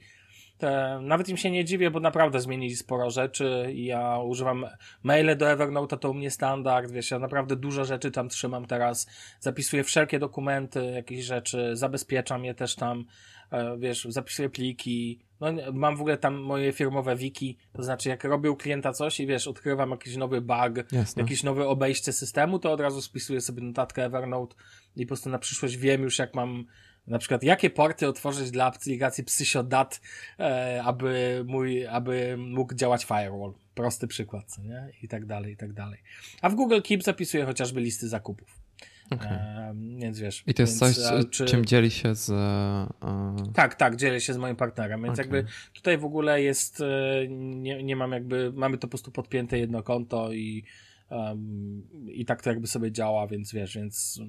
Te, nawet im się nie dziwię, bo naprawdę zmienili sporo rzeczy. Ja używam maile do Evernote, to u mnie standard, wiesz, ja naprawdę dużo rzeczy tam trzymam teraz. Zapisuję wszelkie dokumenty, jakieś rzeczy, zabezpieczam je też tam, e, wiesz, zapisuję pliki. No, mam w ogóle tam moje firmowe wiki, to znaczy jak robię u klienta coś i wiesz, odkrywam jakiś nowy bug, Jasne. jakieś nowe obejście systemu, to od razu spisuję sobie notatkę Evernote i po prostu na przyszłość wiem już jak mam na przykład, jakie porty otworzyć dla aplikacji Psysiodat, e, aby mój, aby mógł działać firewall. Prosty przykład, co nie? I tak dalej, i tak dalej. A w Google Keep zapisuję chociażby listy zakupów. Okay. E, więc wiesz. I to jest więc, coś, czy... czym dzieli się z. Uh... Tak, tak, dzielę się z moim partnerem. Więc okay. jakby tutaj w ogóle jest. E, nie, nie mam jakby. Mamy to po prostu podpięte jedno konto i. Um, I tak to jakby sobie działa, więc wiesz, więc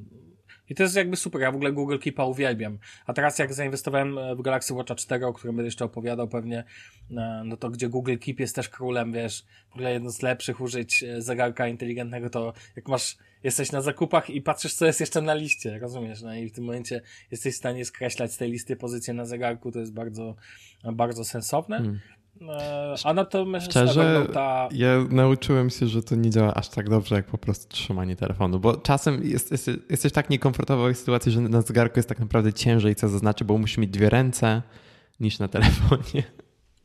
i to jest jakby super, ja w ogóle Google Keepa uwielbiam. A teraz jak zainwestowałem e, w Galaxy Watcha 4, o którym będę jeszcze opowiadał pewnie, e, no to gdzie Google Keep jest też królem, wiesz, w ogóle jedno z lepszych użyć e, zegarka inteligentnego, to jak masz, jesteś na zakupach i patrzysz, co jest jeszcze na liście, rozumiesz? No i w tym momencie jesteś w stanie skreślać z tej listy pozycję na zegarku, to jest bardzo, bardzo sensowne. Hmm. E, a natomiast Szczerze, ta... ja nauczyłem się, że to nie działa aż tak dobrze, jak po prostu trzymanie telefonu, bo czasem jest, jest, jesteś tak niekomfortowej sytuacji, że na zegarku jest tak naprawdę ciężej co zaznaczy, bo musisz mieć dwie ręce niż na telefonie.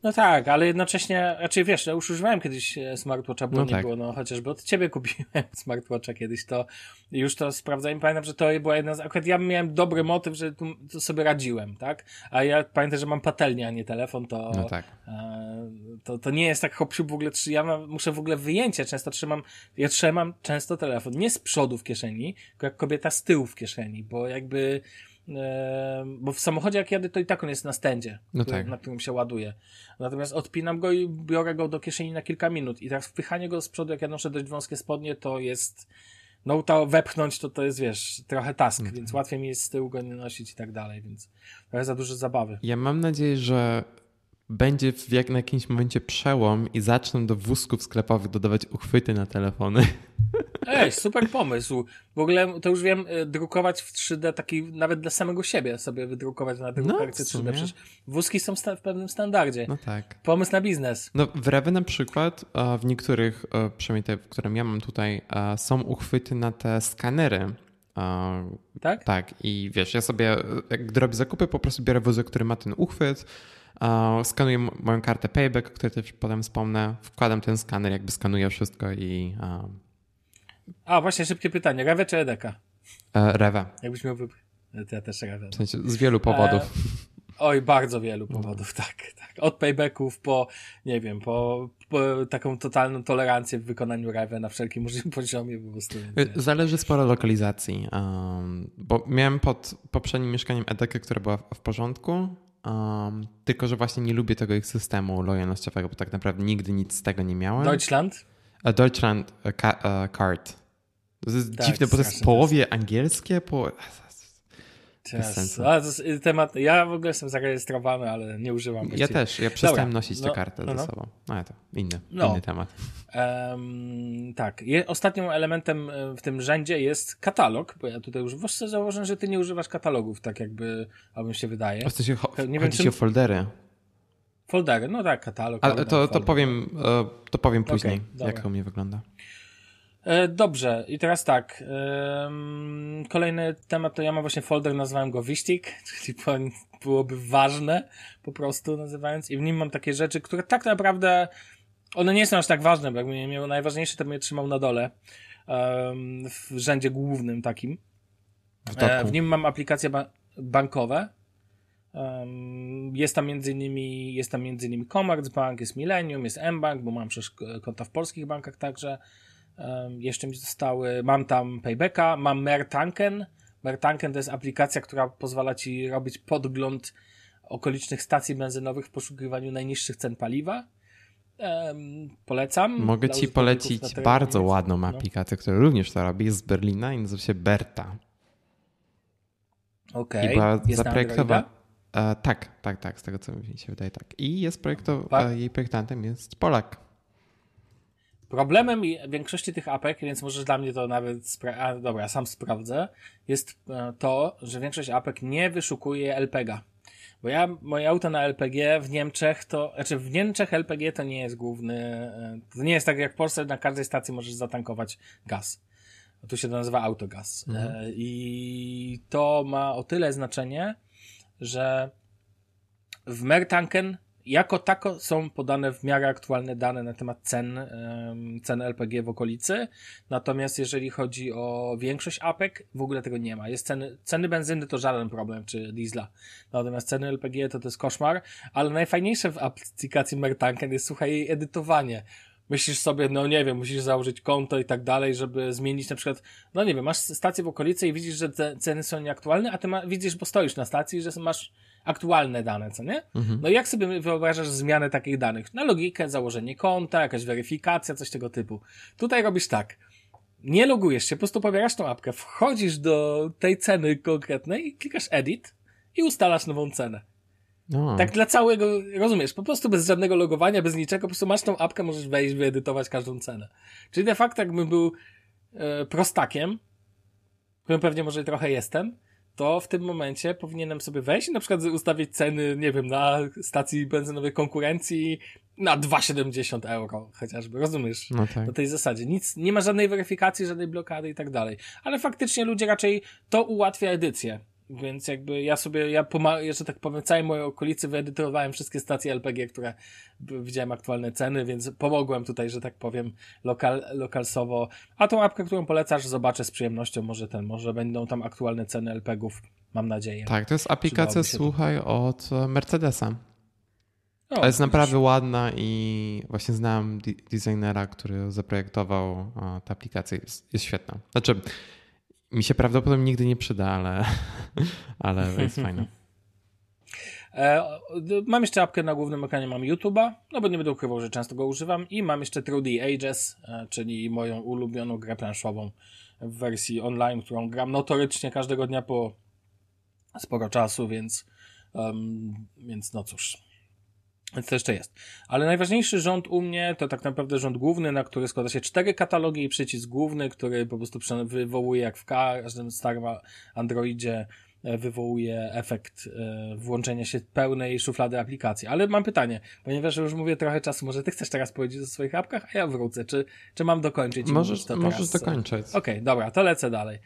No tak, ale jednocześnie, raczej wiesz, ja już używałem kiedyś e, smartwatcha, bo no nie tak. było, no chociażby od ciebie kupiłem smartwatcha kiedyś, to już to sprawdzałem, pamiętam, że to była jedna z, akurat ja miałem dobry motyw, że tu, sobie radziłem, tak? A ja pamiętam, że mam patelnię, a nie telefon, to, no tak. e, to, to nie jest tak hop w ogóle, ja mam, muszę w ogóle wyjęcie, często trzymam, ja trzymam często telefon, nie z przodu w kieszeni, tylko jak kobieta z tyłu w kieszeni, bo jakby bo w samochodzie jak jadę, to i tak on jest na stędzie, no tak. na którym się ładuje. Natomiast odpinam go i biorę go do kieszeni na kilka minut. I teraz wpychanie go z przodu, jak ja noszę dość wąskie spodnie, to jest no to wepchnąć to to jest, wiesz, trochę task, mhm. więc łatwiej mi jest z tyłu go nie nosić i tak dalej, więc trochę za dużo zabawy. Ja mam nadzieję, że będzie w jak, na jakimś momencie przełom i zaczną do wózków sklepowych dodawać uchwyty na telefony. Ej, super pomysł. W ogóle to już wiem, e, drukować w 3D taki nawet dla samego siebie sobie wydrukować na drukarce no, 3D. Przecież wózki są w pewnym standardzie. No tak. Pomysł na biznes. No w Rewe na przykład, w niektórych, e, przynajmniej te, w którym ja mam tutaj, są uchwyty na te skanery. Tak? Tak. I wiesz, ja sobie, jak robię zakupy, po prostu biorę wózek, który ma ten uchwyt, skanuję moją kartę Payback, o której też potem wspomnę, wkładam ten skaner, jakby skanuję wszystko i... A, właśnie szybkie pytanie. Rewe czy Edeka? E, Rewe. Jakbyś miał wybrać. Ja też Rewe. W sensie z wielu powodów. Oj, bardzo wielu powodów, no. tak, tak. Od paybacków po, nie wiem, po, po taką totalną tolerancję w wykonaniu Rive na wszelkim możliwym poziomie po prostu. Zależy sporo lokalizacji, um, bo miałem pod poprzednim mieszkaniem edekę, która była w porządku, um, tylko że właśnie nie lubię tego ich systemu lojalnościowego, bo tak naprawdę nigdy nic z tego nie miałem. Deutschland? Deutschland uh, Card. To jest tak, dziwne, bo to jest połowie angielskie, po bez sensu. To jest temat, ja w ogóle jestem zarejestrowany, ale nie używam. Ja też, ja przestałem Dobra. nosić tę no, kartę no, no. ze sobą. No ale to inny, no. inny temat. Um, tak, Je, ostatnim elementem e, w tym rzędzie jest katalog, bo ja tutaj już właśnie założę, że ty nie używasz katalogów, tak jakby, albo mi się wydaje. W sensie, nie wiem, czym... o foldery. Foldery, no tak, katalog. Ale to, to, powiem, e, to powiem później, okay, jak to u mnie wygląda. E, dobrze, i teraz tak. Kolejny temat to ja mam właśnie folder, nazwałem go Wiścik, czyli byłoby ważne po prostu nazywając. I w nim mam takie rzeczy, które tak naprawdę one nie są aż tak ważne, bo jakbym je miał najważniejsze, to bym je trzymał na dole w rzędzie głównym takim. W, e, w nim mam aplikacje ba bankowe. Jest tam między innymi, jest tam między innymi Commerzbank, jest Millennium, jest mBank, bo mam przecież konta w polskich bankach także. Jeszcze mi zostały, mam tam Paybacka, mam Mertanken. Mertanken to jest aplikacja, która pozwala ci robić podgląd okolicznych stacji benzynowych w poszukiwaniu najniższych cen paliwa. Um, polecam. Mogę ci polecić bardzo ładną no. aplikację, która również to robi, z Berlina i nazywa się Berta. Okej. Okay. I była zaprojektowana. E, tak, tak, tak, z tego co mi się wydaje, tak. I jest projektowa- jej projektantem jest Polak. Problemem większości tych apek, więc możesz dla mnie to nawet, a dobra, sam sprawdzę, jest e, to, że większość apek nie wyszukuje LPG. Bo ja, moje auto na LPG w Niemczech to, znaczy w Niemczech LPG to nie jest główny, e, to nie jest tak jak w Polsce, na każdej stacji możesz zatankować gaz. Tu się to nazywa autogaz. E, mhm. I to ma o tyle znaczenie, że w Mertanken jako tako są podane w miarę aktualne dane na temat cen, cen LPG w okolicy. Natomiast jeżeli chodzi o większość apek, w ogóle tego nie ma. Jest ceny, ceny benzyny to żaden problem, czy diesla. Natomiast ceny LPG to to jest koszmar. Ale najfajniejsze w aplikacji Mertanken jest, słuchaj, jej edytowanie myślisz sobie, no nie wiem, musisz założyć konto i tak dalej, żeby zmienić na przykład, no nie wiem, masz stację w okolicy i widzisz, że ceny są nieaktualne, a ty ma, widzisz, bo stoisz na stacji, że masz aktualne dane, co nie? Mhm. No i jak sobie wyobrażasz zmianę takich danych? Na logikę, założenie konta, jakaś weryfikacja, coś tego typu. Tutaj robisz tak. Nie logujesz się, po prostu pobierasz tą apkę, wchodzisz do tej ceny konkretnej, i klikasz edit i ustalasz nową cenę. No. Tak dla całego, rozumiesz, po prostu bez żadnego logowania, bez niczego, po prostu masz tą apkę, możesz wejść, wyedytować każdą cenę. Czyli de facto jakbym był e, prostakiem, którym pewnie może trochę jestem, to w tym momencie powinienem sobie wejść i na przykład ustawić ceny, nie wiem, na stacji benzynowej konkurencji na 2,70 euro chociażby, rozumiesz? No tak. Na tej zasadzie. Nic, nie ma żadnej weryfikacji, żadnej blokady i tak dalej. Ale faktycznie ludzie raczej to ułatwia edycję. Więc jakby ja sobie, ja pomagam, że tak powiem, całej mojej okolicy wyedytowałem wszystkie stacje LPG, które widziałem aktualne ceny, więc pomogłem tutaj, że tak powiem, lokal, lokalsowo. A tą apkę, którą polecasz, zobaczę z przyjemnością, może ten, może będą tam aktualne ceny LPG-ów, mam nadzieję. Tak, to jest aplikacja, słuchaj, od Mercedesa. O, jest naprawdę ładna i właśnie znałem designera, który zaprojektował tę aplikację. Jest, jest świetna. Znaczy, mi się prawdopodobnie nigdy nie przyda, ale, ale jest fajne. E, mam jeszcze apkę na głównym ekranie, mam YouTube'a, no bo nie będę ukrywał, że często go używam i mam jeszcze The Ages, e, czyli moją ulubioną grę planszową w wersji online, którą gram notorycznie każdego dnia po sporo czasu, więc um, więc no cóż, więc to jeszcze jest. Ale najważniejszy rząd u mnie to tak naprawdę rząd główny, na który składa się cztery katalogi i przycisk główny, który po prostu wywołuje jak w każdym starym Androidzie e, wywołuje efekt e, włączenia się pełnej szuflady aplikacji. Ale mam pytanie, ponieważ już mówię trochę czasu, może ty chcesz teraz powiedzieć o swoich apkach, a ja wrócę. Czy, czy mam dokończyć? Możesz, to możesz teraz... dokończyć. Okej, okay, dobra, to lecę dalej.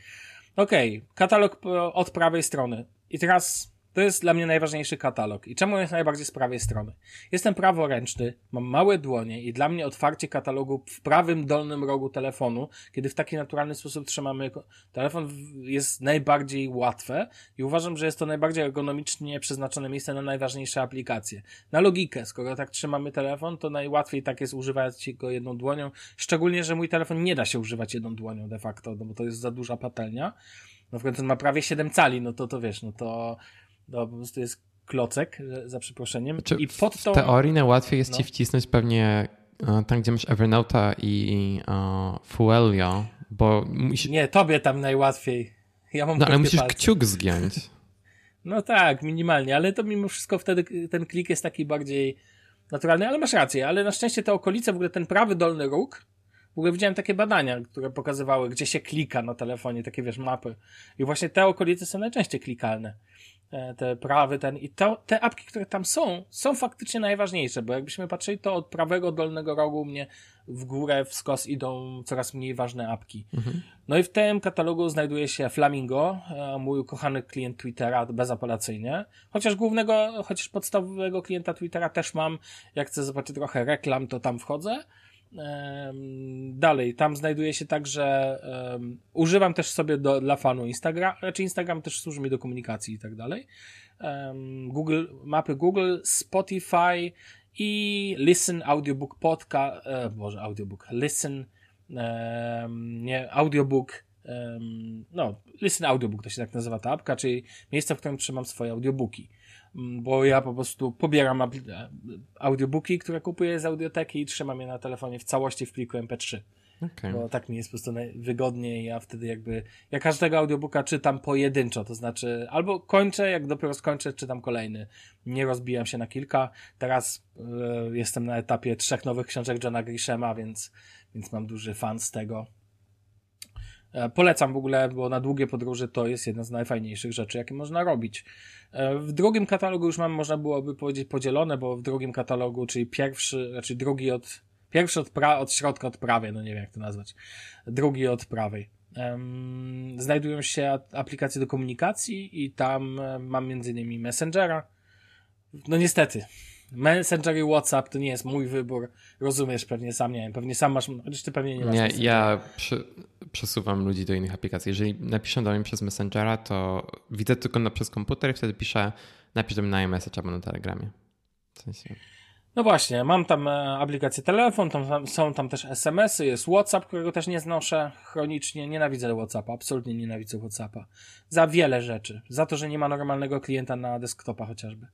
Okej, okay, katalog od prawej strony. I teraz To jest dla mnie najważniejszy katalog. I czemu jest najbardziej z prawej strony? Jestem praworęczny, mam małe dłonie i dla mnie otwarcie katalogu w prawym dolnym rogu telefonu, kiedy w taki naturalny sposób trzymamy telefon, jest najbardziej łatwe i uważam, że jest to najbardziej ergonomicznie przeznaczone miejsce na najważniejsze aplikacje. Na logikę, skoro tak trzymamy telefon, to najłatwiej tak jest używać go jedną dłonią, szczególnie, że mój telefon nie da się używać jedną dłonią de facto, no bo to jest za duża patelnia. No w końcu ma prawie 7 cali, no to to wiesz, no to to po prostu jest klocek, za przeproszeniem. Znaczy, I pod tą... W teorii najłatwiej jest no. ci wcisnąć pewnie e, tam, gdzie masz Evernote'a i uh, Fuelio, bo musi... Nie, tobie tam najłatwiej. Ja mam no, ale musisz palce. kciuk zgiąć. No tak, minimalnie, ale to mimo wszystko wtedy ten klik jest taki bardziej naturalny, ale masz rację, ale na szczęście te okolice, w ogóle ten prawy dolny róg, w ogóle widziałem takie badania, które pokazywały, gdzie się klika na telefonie, takie wiesz, mapy. I właśnie te okolice są najczęściej klikalne. E, te prawy, ten i to, te apki, które tam są, są faktycznie najważniejsze, bo jakbyśmy patrzyli, to od prawego dolnego rogu mnie w górę, w skos idą coraz mniej ważne apki. Mhm. No i w tym katalogu znajduje się Flamingo, e, mój ukochany klient Twittera bezapelacyjnie. Chociaż głównego, chociaż podstawowego klienta Twittera też mam. Jak chcę zobaczyć trochę reklam, to tam wchodzę. Dalej, tam znajduje się także, um, używam też sobie do, dla fanu Instagram, raczej Instagram też służy mi do komunikacji i tak dalej. Um, Google, mapy Google, Spotify i Listen Audiobook Podcast, e, Boże, Audiobook, Listen, um, nie, Audiobook, um, no, Listen Audiobook to się tak nazywa ta apka, czyli miejsce, w którym trzymam swoje audiobooki. Bo ja po prostu pobieram e, audiobooki, które kupuję z audioteki i trzymam je na telefonie w całości w pliku MP3. Okay. Bo tak mi jest po prostu wygodniej. Ja wtedy jakby, ja każdego audiobooka czytam pojedynczo, to znaczy albo kończę, jak dopiero skończę, czytam kolejny. Nie rozbijam się na kilka. Teraz y, jestem na etapie trzech nowych książek Johna Grishama, więc, więc mam duży fan z tego. E, polecam w ogóle, bo na długie podróże to jest jedna z najfajniejszych rzeczy, jakie można robić. E, w drugim katalogu już mam, można byłoby powiedzieć, podzielone, bo w drugim katalogu, czyli pierwszy, znaczy drugi od, pierwszy od, pra, od środka, od prawej, no nie wiem jak to nazwać, drugi od prawej. Um, znajdują się aplikacje do komunikacji i tam e, mam innymi Messengera. No niestety, Messenger i WhatsApp to nie jest mój wybór. Rozumiesz, pewnie sam nie wiem, pewnie sam masz, chociaż ty pewnie nie masz. Nie, ja przy, przesuwam ludzi do innych aplikacji. Jeżeli napiszę do mnie przez Messengera, to widzę tylko na, przez komputer i wtedy piszę napisz do mnie na iMessage albo na Telegramie. W sensie... No właśnie, mam tam e, aplikację telefon, tam, są tam też SMS-y, jest WhatsApp, którego też nie znoszę chronicznie. Nienawidzę WhatsAppa, absolutnie nienawidzę WhatsAppa. Za wiele rzeczy. Za to, że nie ma normalnego klienta na desktopa chociażby.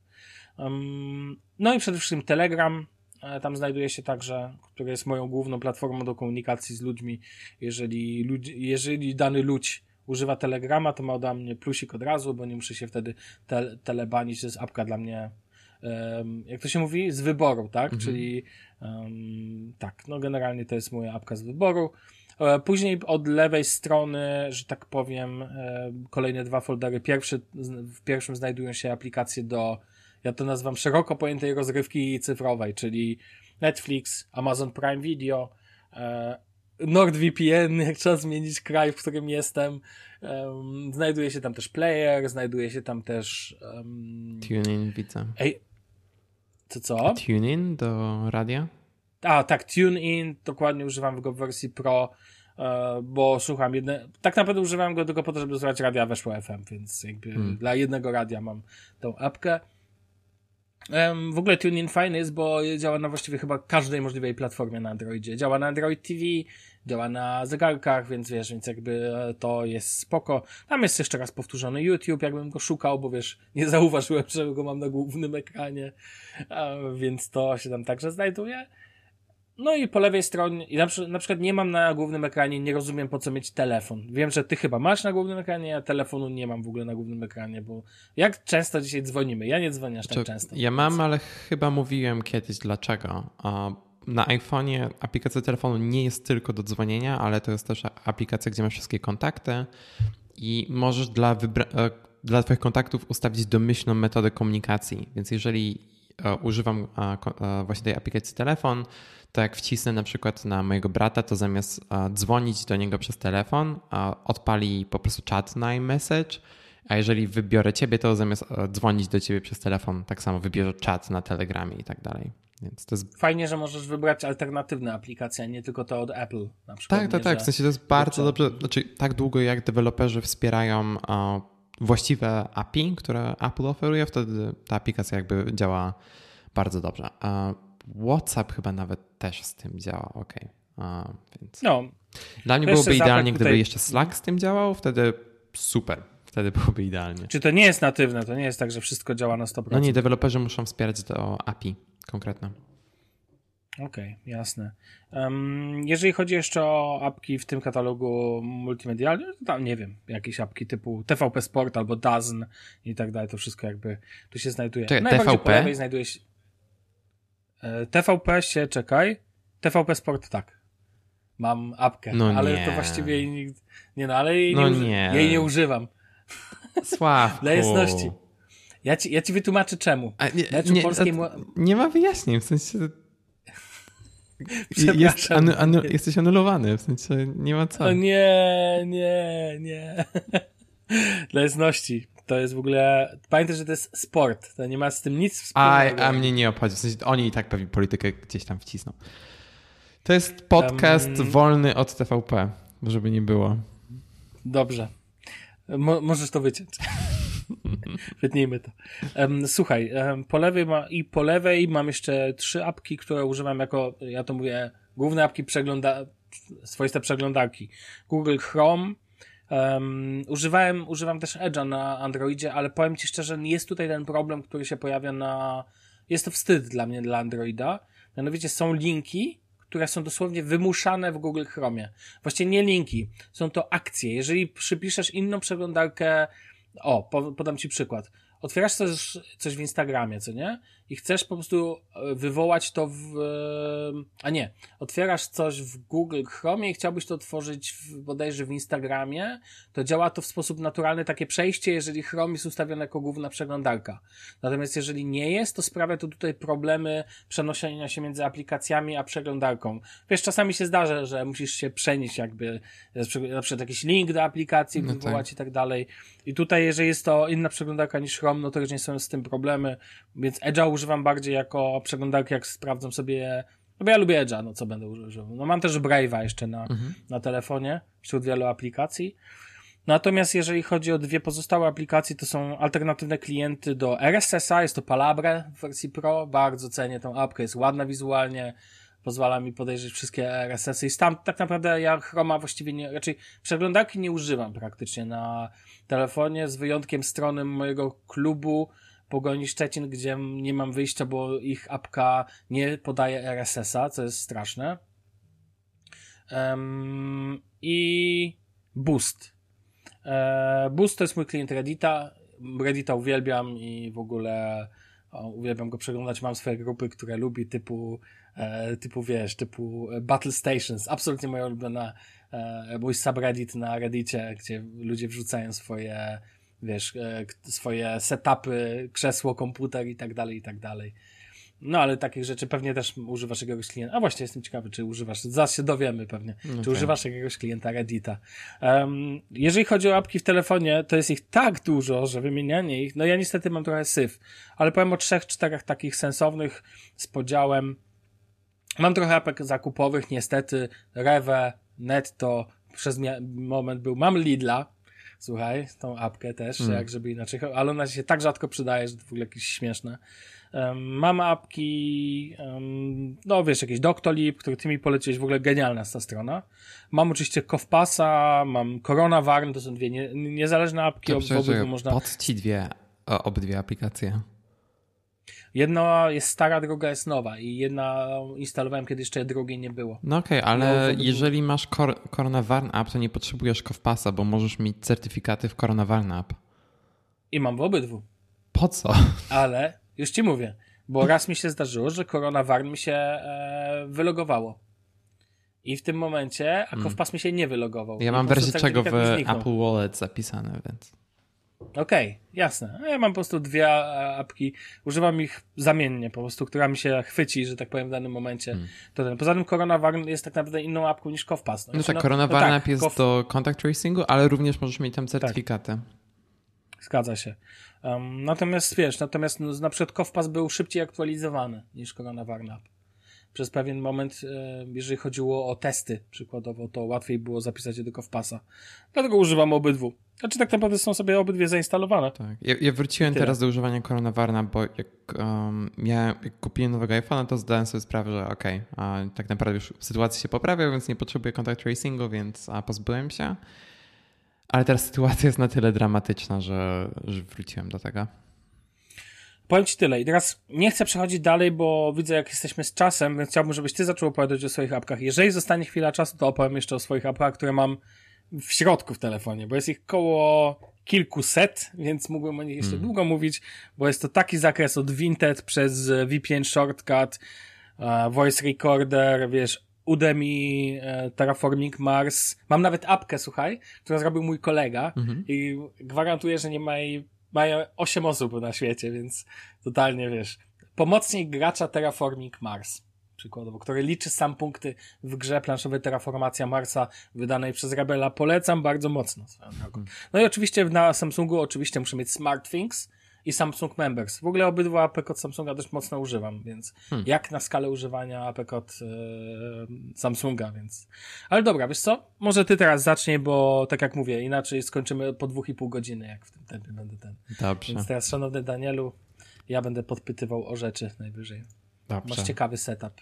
No i przede wszystkim Telegram. E, tam znajduje się także, który jest moją główną platformą do komunikacji z ludźmi. Jeżeli, ludzi, jeżeli dany ludź używa Telegrama, to ma ode mnie plusik od razu, bo nie muszę się wtedy te, telebanić. To jest apka dla mnie, um, jak to się mówi, z wyboru, tak? Mhm. Czyli um, tak, no generalnie to jest moja apka z wyboru. E, później od lewej strony, że tak powiem, e, kolejne dwa foldery. Pierwszy, w pierwszym znajdują się aplikacje do ja to nazywam szeroko pojętej rozrywki cyfrowej, czyli Netflix, Amazon Prime Video, e, NordVPN, jak trzeba zmienić kraj, w którym jestem. Um, znajduje się tam też player, znajduje się tam też. Um, TuneIn widzę. Ej, to co? TuneIn do radia? A, tak, TuneIn, dokładnie używam go w wersji Pro, e, bo słucham jedne. Tak naprawdę używam go tylko po to, żeby słuchać radia weszło FM, więc jakby hmm. dla jednego radia mam tą apkę. W ogóle TuneIn fajny jest, bo działa na właściwie chyba każdej możliwej platformie na Androidzie. Działa na Android TV, działa na zegarkach, więc wiesz, więc jakby e, to jest spoko. Tam jest jeszcze raz powtórzony YouTube, jakbym go szukał, bo wiesz, nie zauważyłem, że go mam na głównym ekranie, więc to się tam także znajduje. No i po lewej stronie, i na, na, przykład nie mam na głównym ekranie, nie rozumiem po co mieć telefon. Wiem, że ty chyba masz na głównym ekranie, a telefonu nie mam w ogóle na głównym ekranie, bo jak często dzisiaj dzwonimy? Ja nie dzwonię aż tak często. Ja mam, ale chyba mówiłem kiedyś dlaczego. Na iPhone'ie aplikacja telefonu nie jest tylko do dzwonienia, ale to jest też aplikacja, gdzie masz wszystkie kontakty i możesz dla, e, dla Twoich kontaktów ustawić domyślną metodę komunikacji. Więc jeżeli e, używam e, właśnie tej aplikacji telefon, to jak wcisnę na przykład na mojego brata, to zamiast dzwonić do niego przez telefon, odpali po prostu czat na iMessage A jeżeli wybiorę ciebie, to zamiast dzwonić do ciebie przez telefon, tak samo wybierze czat na Telegramie i tak dalej. Więc to jest... Fajnie, że możesz wybrać alternatywne aplikacje, nie tylko to od Apple na przykład. Tak, tak, tak. W sensie to jest bardzo dobrze. Znaczy, tak długo jak deweloperzy wspierają właściwe API, które Apple oferuje, wtedy ta aplikacja jakby działa bardzo dobrze. WhatsApp chyba nawet też z tym działa, ok. Więc... No. Dla mnie byłoby idealnie, tutaj... gdyby jeszcze Slack z tym działał, wtedy super. Wtedy byłoby idealnie. Czy to nie jest natywne? To nie jest tak, że wszystko działa na 100%? No nie, deweloperzy muszą wspierać to API konkretne. Okej, okay, jasne. Um, jeżeli chodzi jeszcze o apki w tym katalogu multimedialnym, to tam nie wiem, jakieś apki typu TVP Sport albo DAZN i tak dalej, to wszystko jakby tu się znajduje. Czekaj, TVP? po lewej znajduje się TVP się, czekaj, TVP Sport tak. Mam apkę, no ale nie. to właściwie jej nie, nie no, ale jej, no nie, nie. jej nie używam. Sławku. Dla jasności. Ja ci, ja ci wytłumaczę czemu. A nie, nie, polskiej... nie ma wyjaśnień, w sensie... Jest anu, anu, jesteś anulowany, w sensie nie ma co. O nie, nie, nie. Dla jasności. To jest w ogóle. Pamiętaj, że to jest sport. To nie ma z tym nic wspólnego. A, a mnie nie obchodzi. W sensie oni i tak pewnie politykę gdzieś tam wcisną. To jest podcast um... wolny od TVP, żeby nie było. Dobrze. Mo możesz to wyciąć. Wytnijmy to. Um, słuchaj, um, po lewej ma, i po lewej mam jeszcze trzy apki, które używam jako, ja to mówię, główne apki przegląda, swoiste przeglądarki. Google Chrome, um, używałem, używam też Edge'a na Androidzie, ale powiem Ci szczerze, jest tutaj ten problem, który się pojawia na, jest to wstyd dla mnie, dla Androida. Mianowicie są linki, które są dosłownie wymuszane w Google Chromie. Właściwie nie linki, są to akcje. Jeżeli przypiszesz inną przeglądarkę, o, podam ci przykład. Otwierasz coś, coś w Instagramie, co nie? I chcesz po prostu e, wywołać to w. E, a nie, otwierasz coś w Google Chrome i chciałbyś to otworzyć w, bodajże w Instagramie, to działa to w sposób naturalny, takie przejście, jeżeli Chrome jest ustawione jako główna przeglądarka. Natomiast jeżeli nie jest, to sprawia to tutaj problemy przenoszenia się między aplikacjami a przeglądarką. Wiesz, czasami się zdarza, że musisz się przenieść jakby, na przykład jakiś link do aplikacji, no wywołać tak. i tak dalej. I tutaj, jeżeli jest to inna przeglądarka niż Chrome, no to już nie są z tym problemy, więc Edge'a używam bardziej jako przeglądarkę, jak sprawdzam sobie. No bo ja lubię Edge'a, no co będę używał. No mam też Brave'a jeszcze na, mhm. na telefonie, wśród wielu aplikacji. Natomiast jeżeli chodzi o dwie pozostałe aplikacje, to są alternatywne klienty do RSS-a, jest to Palabre w wersji Pro, bardzo cenię tą apkę, jest ładna wizualnie, pozwala mi podejrzeć wszystkie RSS-y i tam tak naprawdę ja Chroma właściwie nie, raczej przeglądarki nie używam praktycznie na telefonie, z wyjątkiem strony mojego klubu, Pogoni Szczecin, gdzie nie mam wyjścia, bo ich apka nie podaje RSS-a, co jest straszne. Um, I Boost. E, Boost to jest mój klient Reddita. Reddita uwielbiam i w ogóle o, uwielbiam go przeglądać. Mam swoje grupy, które lubi, typu, e, typu wiesz, typu Battle Stations. Absolutnie moja ulubiona, e, mój subreddit na Reddicie, gdzie ludzie wrzucają swoje wiesz, e, swoje setupy, krzesło, komputer i tak dalej, i tak dalej. No, ale takich rzeczy pewnie też używasz jakiegoś klienta. A właśnie, jestem ciekawy, czy używasz, zaraz się dowiemy pewnie, okay. czy używasz jakiegoś klienta Reddita. Um, jeżeli chodzi o apki w telefonie, to jest ich tak dużo, że wymienianie ich, no ja niestety mam trochę syf, ale powiem o trzech, czterech takich sensownych z podziałem. Mam trochę apek zakupowych, niestety, Rewe, Netto, przez moment był, mam Lidla, słuchaj, tą apkę też, mm. jak żeby inaczej, ale ona się tak rzadko przydaje, że to w ogóle jakieś śmieszne. Um, mam apki, um, no wiesz, jakieś Doctolib, który ty mi poleciłeś, w ogóle genialna jest ta strona. Mam oczywiście Kofpasa, mam Corona Warn, to są dwie nie, niezależne apki, obydwu można... Pod ci dwie, obydwie aplikacje. Jedna jest stara, druga jest nowa i jedna instalowałem, kiedy jeszcze drugiej nie było. No okej, okay, ale no, jeżeli masz Cor Corona Warn App, to nie potrzebujesz Kofpasa, bo możesz mieć certyfikaty w Corona Warn App. I mam w obydwu. Po co? Ale już ci mówię, bo raz mi się zdarzyło, że Corona Warn mi się e, wylogowało. I w tym momencie, a Kofpas hmm. mi się nie wylogował. Ja mam wersję czego w Apple Wallet zapisane, więc... Okej, okay, jasne. Ja mam po prostu dwie apki, używam ich zamiennie, po prostu, która mi się chwyci, że tak powiem, w danym momencie. Hmm. To ten. Poza tym CoronaVarn jest tak naprawdę inną apką niż Kofpas. No, no tak, no, CoronaVarn no tak, jest Kof... do contact tracingu, ale również możesz mieć tam certyfikaty. Tak. zgadza się. Um, natomiast wiesz, natomiast no, na przykład Kowpas był szybciej aktualizowany niż Corona Warnap. Przez pewien moment, e, jeżeli chodziło o testy przykładowo, to łatwiej było zapisać je do Kowpasa. Dlatego używam obydwu. Znaczy tak naprawdę są sobie obydwie zainstalowane. Tak. Ja, ja wróciłem teraz do używania Corona Warna, bo jak, um, ja, jak kupiłem nowego iPhone'a, to zdałem sobie sprawę, że okej, okay, tak naprawdę już sytuacja się poprawia, więc nie potrzebuję contact tracingu, więc a, pozbyłem się. Ale teraz sytuacja jest na tyle dramatyczna, że, że wróciłem do tego. Powiem Ci tyle. I teraz nie chcę przechodzić dalej, bo widzę, jak jesteśmy z czasem, więc chciałbym, żebyś Ty zaczął opowiadać o swoich apkach. Jeżeli zostanie chwila czasu, to opowiem jeszcze o swoich apkach, które mam w środku w telefonie, bo jest ich koło kilkuset, więc mógłbym o nich jeszcze hmm. długo mówić, bo jest to taki zakres od Vinted przez VPN Shortcut, uh, Voice Recorder, wiesz, Udemy, uh, Terraforming Mars. Mam nawet apkę, słuchaj, którą zrobił mój kolega hmm. i gwarantuję, że nie ma jej, mają 8 osób na świecie, więc totalnie, wiesz, pomocnik gracza Terraforming Mars przykładowo, który liczy sam punkty w grze planszowej Terraformacja Marsa wydanej przez Rebela. Polecam bardzo mocno swoją drogą. No i oczywiście na Samsungu oczywiście muszę mieć SmartThings i Samsung Members. W ogóle obydwa apek od Samsunga dość mocno używam, więc hmm. jak na skalę używania apek od e, Samsunga, więc... Ale dobra, wiesz co? Może ty teraz zacznij, bo tak jak mówię, inaczej skończymy po dwóch i pół godziny, jak w tym tempie będę ten. Dobrze. Więc teraz, szanowny Danielu, ja będę podpytywał o rzeczy najwyżej. Dobrze. Masz ciekawy setup.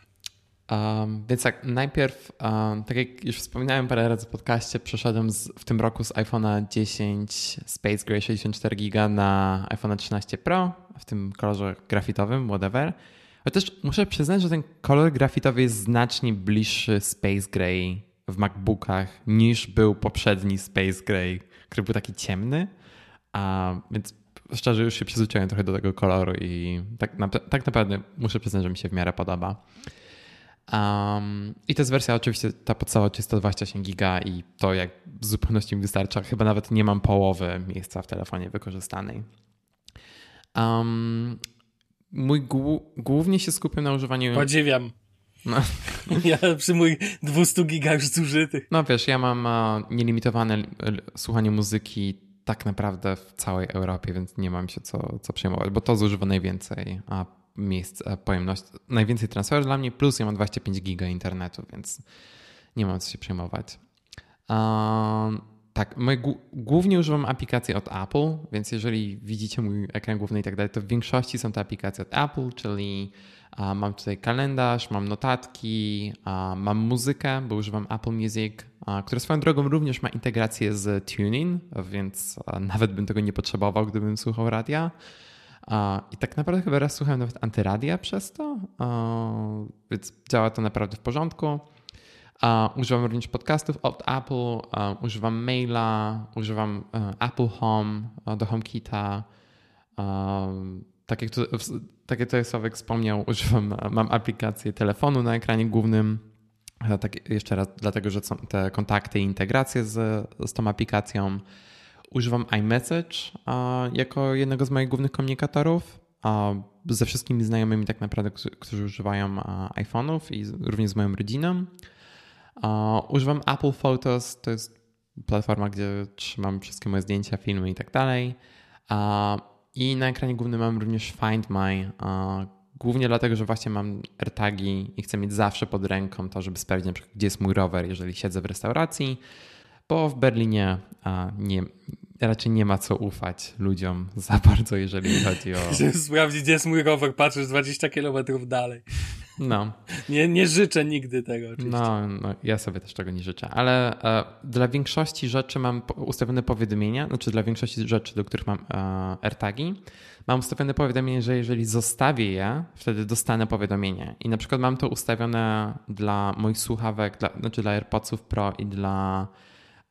Um, więc tak, najpierw, um, tak jak już wspominałem parę razy w podcaście, przeszedłem z, w tym roku z iPhone'a 10 Space Gray 64 GB na iPhone'a 13 Pro w tym kolorze grafitowym, whatever. Chociaż muszę przyznać, że ten kolor grafitowy jest znacznie bliższy Space Gray w MacBookach niż był poprzedni Space Gray, który był taki ciemny. A, więc szczerze już się przyzwyczaiłem trochę do tego koloru i tak, na, tak naprawdę muszę przyznać, że mi się w miarę podoba. Um, I to jest wersja oczywiście ta podstawowa 328 giga i to jak w zupełności mi wystarcza. Chyba nawet nie mam połowy miejsca w telefonie wykorzystanej. Um, mój głównie się skupiam na używaniu... Podziwiam. No. Ja przy moich 200 giga już zużytych. No wiesz, ja mam uh, nielimitowane słuchanie muzyki tak naprawdę w całej Europie, więc nie mam się co, co przejmować, bo to zużywa najwięcej a miejsc e, pojemność, najwięcej transferu dla mnie, plus ja mam 25 giga internetu, więc nie mam co się przejmować. Um, tak, my głównie używam aplikacji od Apple, więc jeżeli widzicie mój ekran główny i tak dalej, to w większości są to aplikacje od Apple, czyli mam tutaj kalendarz, mam notatki, mam muzykę, bo używam Apple Music, która swoją drogą również ma integrację z Tuning, więc nawet bym tego nie potrzebował, gdybym słuchał radia. I tak naprawdę chyba raz słuchałem nawet antyradia przez to, więc działa to naprawdę w porządku. Używam również podcastów od Apple, używam maila, używam e, Apple Home do HomeKita. Tak jak, tu, tak jak tutaj Sławek wspomniał, używam, mam aplikację telefonu na ekranie głównym. Tak jeszcze raz, dlatego że są te kontakty i integracje z, z tą aplikacją. Używam iMessage jako jednego z moich głównych komunikatorów. Ze wszystkimi znajomymi tak naprawdę, którzy używają iPhone'ów i również z moją rodziną. Używam Apple Photos, to jest platforma, gdzie trzymam wszystkie moje zdjęcia, filmy i tak dalej. I na ekranie głównym mam również Find My, głównie dlatego, że właśnie mam AirTagi i chcę mieć zawsze pod ręką to, żeby sprawdzić, gdzie jest mój rower, jeżeli siedzę w restauracji bo w Berlinie nie, raczej nie ma co ufać ludziom za bardzo, jeżeli chodzi o... Sprawdzić, gdzie jest mój rower, patrzysz 20 kilometrów dalej. No. Nie, nie życzę nigdy tego oczywiście. No, no ja sobie też tego nie życzę, ale e, dla większości rzeczy mam ustawione powiadomienia, znaczy dla większości rzeczy, do których mam e, AirTagi, mam ustawione powiadomienie, że jeżeli zostawię je, wtedy dostanę powiadomienie. I na przykład mam to ustawione dla moich słuchawek, dla, znaczy dla AirPodsów Pro i dla